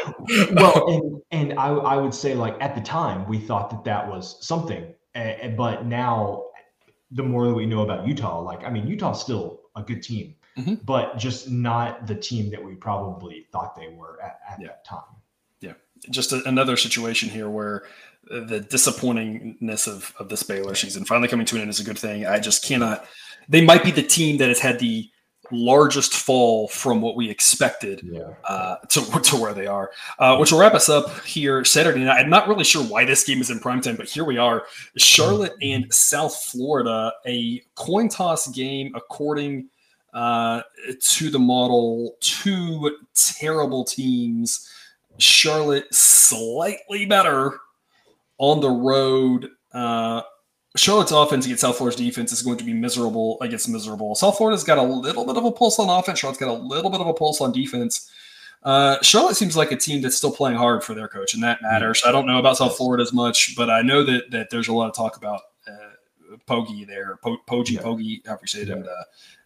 well, [LAUGHS] and, and I, I would say like at the time we thought that that was something, but now the more that we know about Utah, like I mean Utah's still a good team, mm-hmm. but just not the team that we probably thought they were at, at yeah. that time. Yeah, just a, another situation here where the disappointingness of, of this Baylor season finally coming to an end is a good thing. I just cannot they might be the team that has had the largest fall from what we expected yeah. uh, to, [LAUGHS] to where they are, uh, which will wrap us up here Saturday night. I'm not really sure why this game is in primetime, but here we are. Charlotte and South Florida, a coin toss game according uh, to the model. Two terrible teams. Charlotte slightly better on the road. Charlotte's offense against South Florida's defense is going to be miserable against miserable. South Florida's got a little bit of a pulse on offense. Charlotte's got a little bit of a pulse on defense. Uh, Charlotte seems like a team that's still playing hard for their coach, and that matters. I don't know about South Florida as much, but I know that that there's a lot of talk about uh, Poggi there, po- Pogi, yeah. Pogi, however you say it. Yeah. And, uh,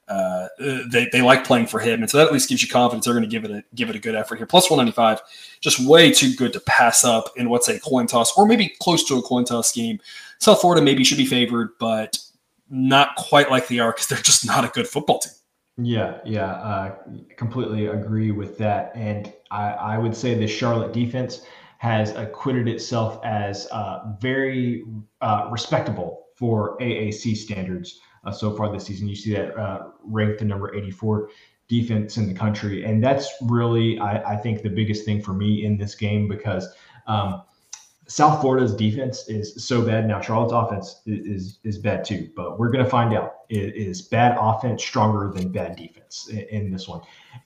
uh, they, they like playing for him, and so that at least gives you confidence they're going to give it a give it a good effort here. Plus 195, just way too good to pass up in what's a coin toss or maybe close to a coin toss game. South Florida maybe should be favored, but not quite like they are because they're just not a good football team. Yeah, yeah, uh, completely agree with that. And I, I would say the Charlotte defense has acquitted itself as uh, very uh, respectable for AAC standards uh, so far this season. You see that uh, ranked the number 84 defense in the country. And that's really, I, I, think, the biggest thing for me in this game because um, South Florida's defense is so bad now. Charlotte's offense is is, is bad too, but we're going to find out is, bad offense stronger than bad defense in, in this one?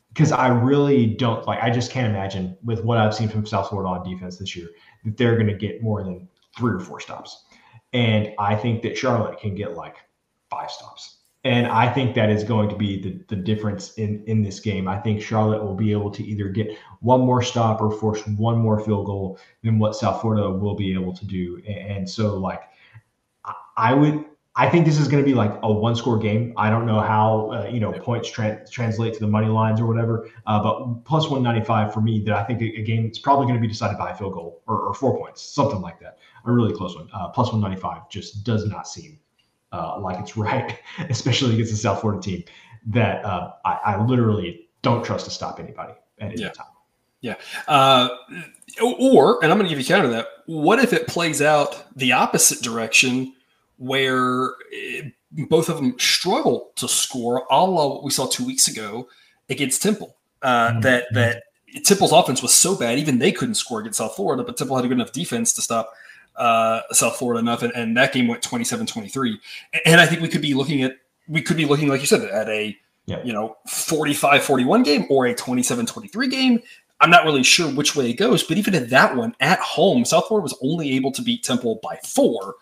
Because I really don't like. I just can't imagine with what I've seen from South Florida on defense this year that they're going to get more than three or four stops, and I think that Charlotte can get like five stops. And I think that is going to be the, the difference in, in this game. I think Charlotte will be able to either get one more stop or force one more field goal than what South Florida will be able to do. And so, like, I would, I think this is going to be like a one score game. I don't know how, uh, you know, points tra- translate to the money lines or whatever, uh, but plus 195 for me, that I think a, a game is probably going to be decided by a field goal or, or, four points, something like that. A really close one. Uh, plus 195 just does not seem uh, like it's [LAUGHS] right, especially against the South Florida team that uh, I, I, literally don't trust to stop anybody at any yeah. time. Yeah. Uh, or, and I'm going to give you counter to that. What if it plays out the opposite direction where it, eh, both of them struggle to score, a la what we saw two weeks ago against Temple? Uh, mm-hmm. That that Temple's offense was so bad, even they couldn't score against South Florida, but Temple had a good enough defense to stop uh, South Florida enough, and, and that game went 27-23. And I think we could be looking at we could be looking, like you said, at a yeah. you know 45-41 game or a 27-23 game. I'm not really sure which way it goes, but even in that one at home, South Florida was only able to beat Temple by four.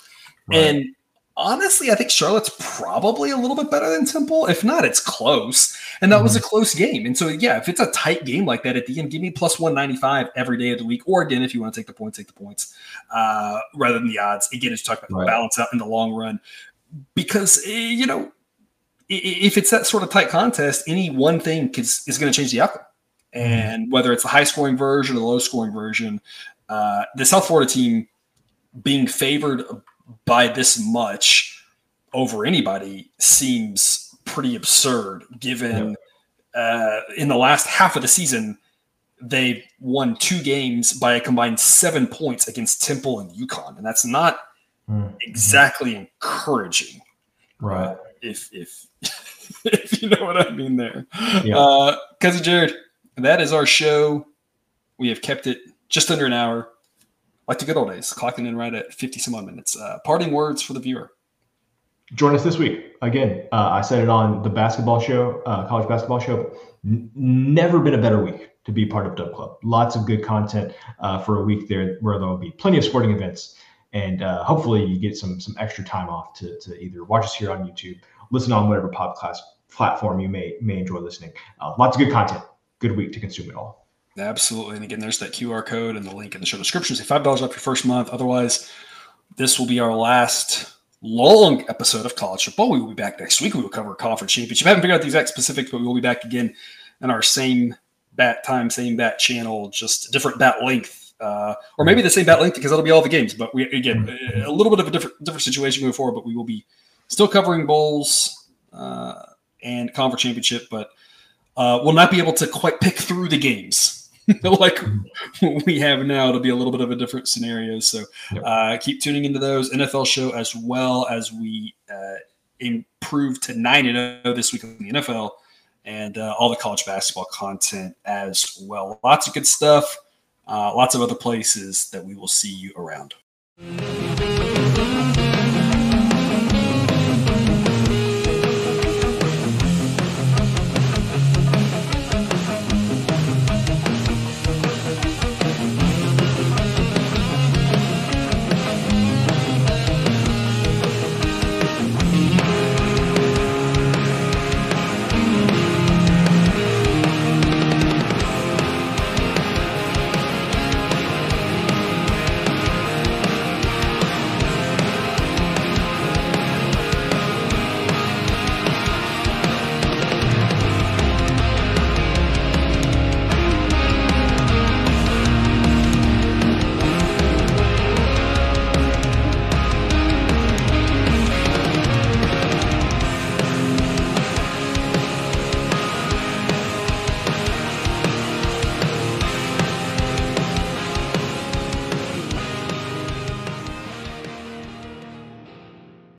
Right. And honestly, I think Charlotte's probably a little bit better than Temple. If not, it's close. And that mm-hmm. was a close game. And so, yeah, if it's a tight game like that at the end, give me plus 195 every day of the week. Or again, if you want to take the points, take the points uh, rather than the odds. Again, as you talk about right. balance out in the long run. Because, eh, you know, if it's that sort of tight contest, any one thing is, is going to change the outcome. Mm-hmm. And whether it's the high scoring version or the low scoring version, uh, the South Florida team being favored by this much over anybody seems pretty absurd given uh, in the last half of the season they won two games by a combined seven points against temple and UConn and that's not mm-hmm. exactly encouraging. Right. Uh, if if [LAUGHS] if you know what i mean there. Yeah. uh cousin jared that is our show. We have kept it just under an hour like the good old days, clocking in right at 50 some odd minutes. Uh, parting words for the viewer. Join us this week. Again, uh, I said it on the basketball show, uh, college basketball show. N- never been a better week to be part of Dub Club. Lots of good content uh, for a week there where there will be plenty of sporting events. And uh, hopefully you get some some extra time off to, to either watch us here on YouTube, listen on whatever podcast platform you may may enjoy listening. Uh, lots of good content. Good week to consume it all. Absolutely. And again, there's that QR code and the link in the show description. Say $5 off your first month. Otherwise, this will be our last long episode of college football. We will be back next week. We will cover conference championship. I haven't figured out the exact specifics, but we will be back again in our same bat time, same bat channel, just different bat length. Uh, or maybe the same bat length because that'll be all the games. But we again a little bit of a different different situation going forward. But we will be still covering bowls uh, and conference championship, but uh, we'll not be able to quite pick through the games [LAUGHS] like we have now It'll be a little bit of a different scenario. So uh, keep tuning into those NFL show as well as we uh, improve to nine and zero this week in the NFL and uh, all the college basketball content as well. Lots of good stuff. Uh, lots of other places that we will see you around.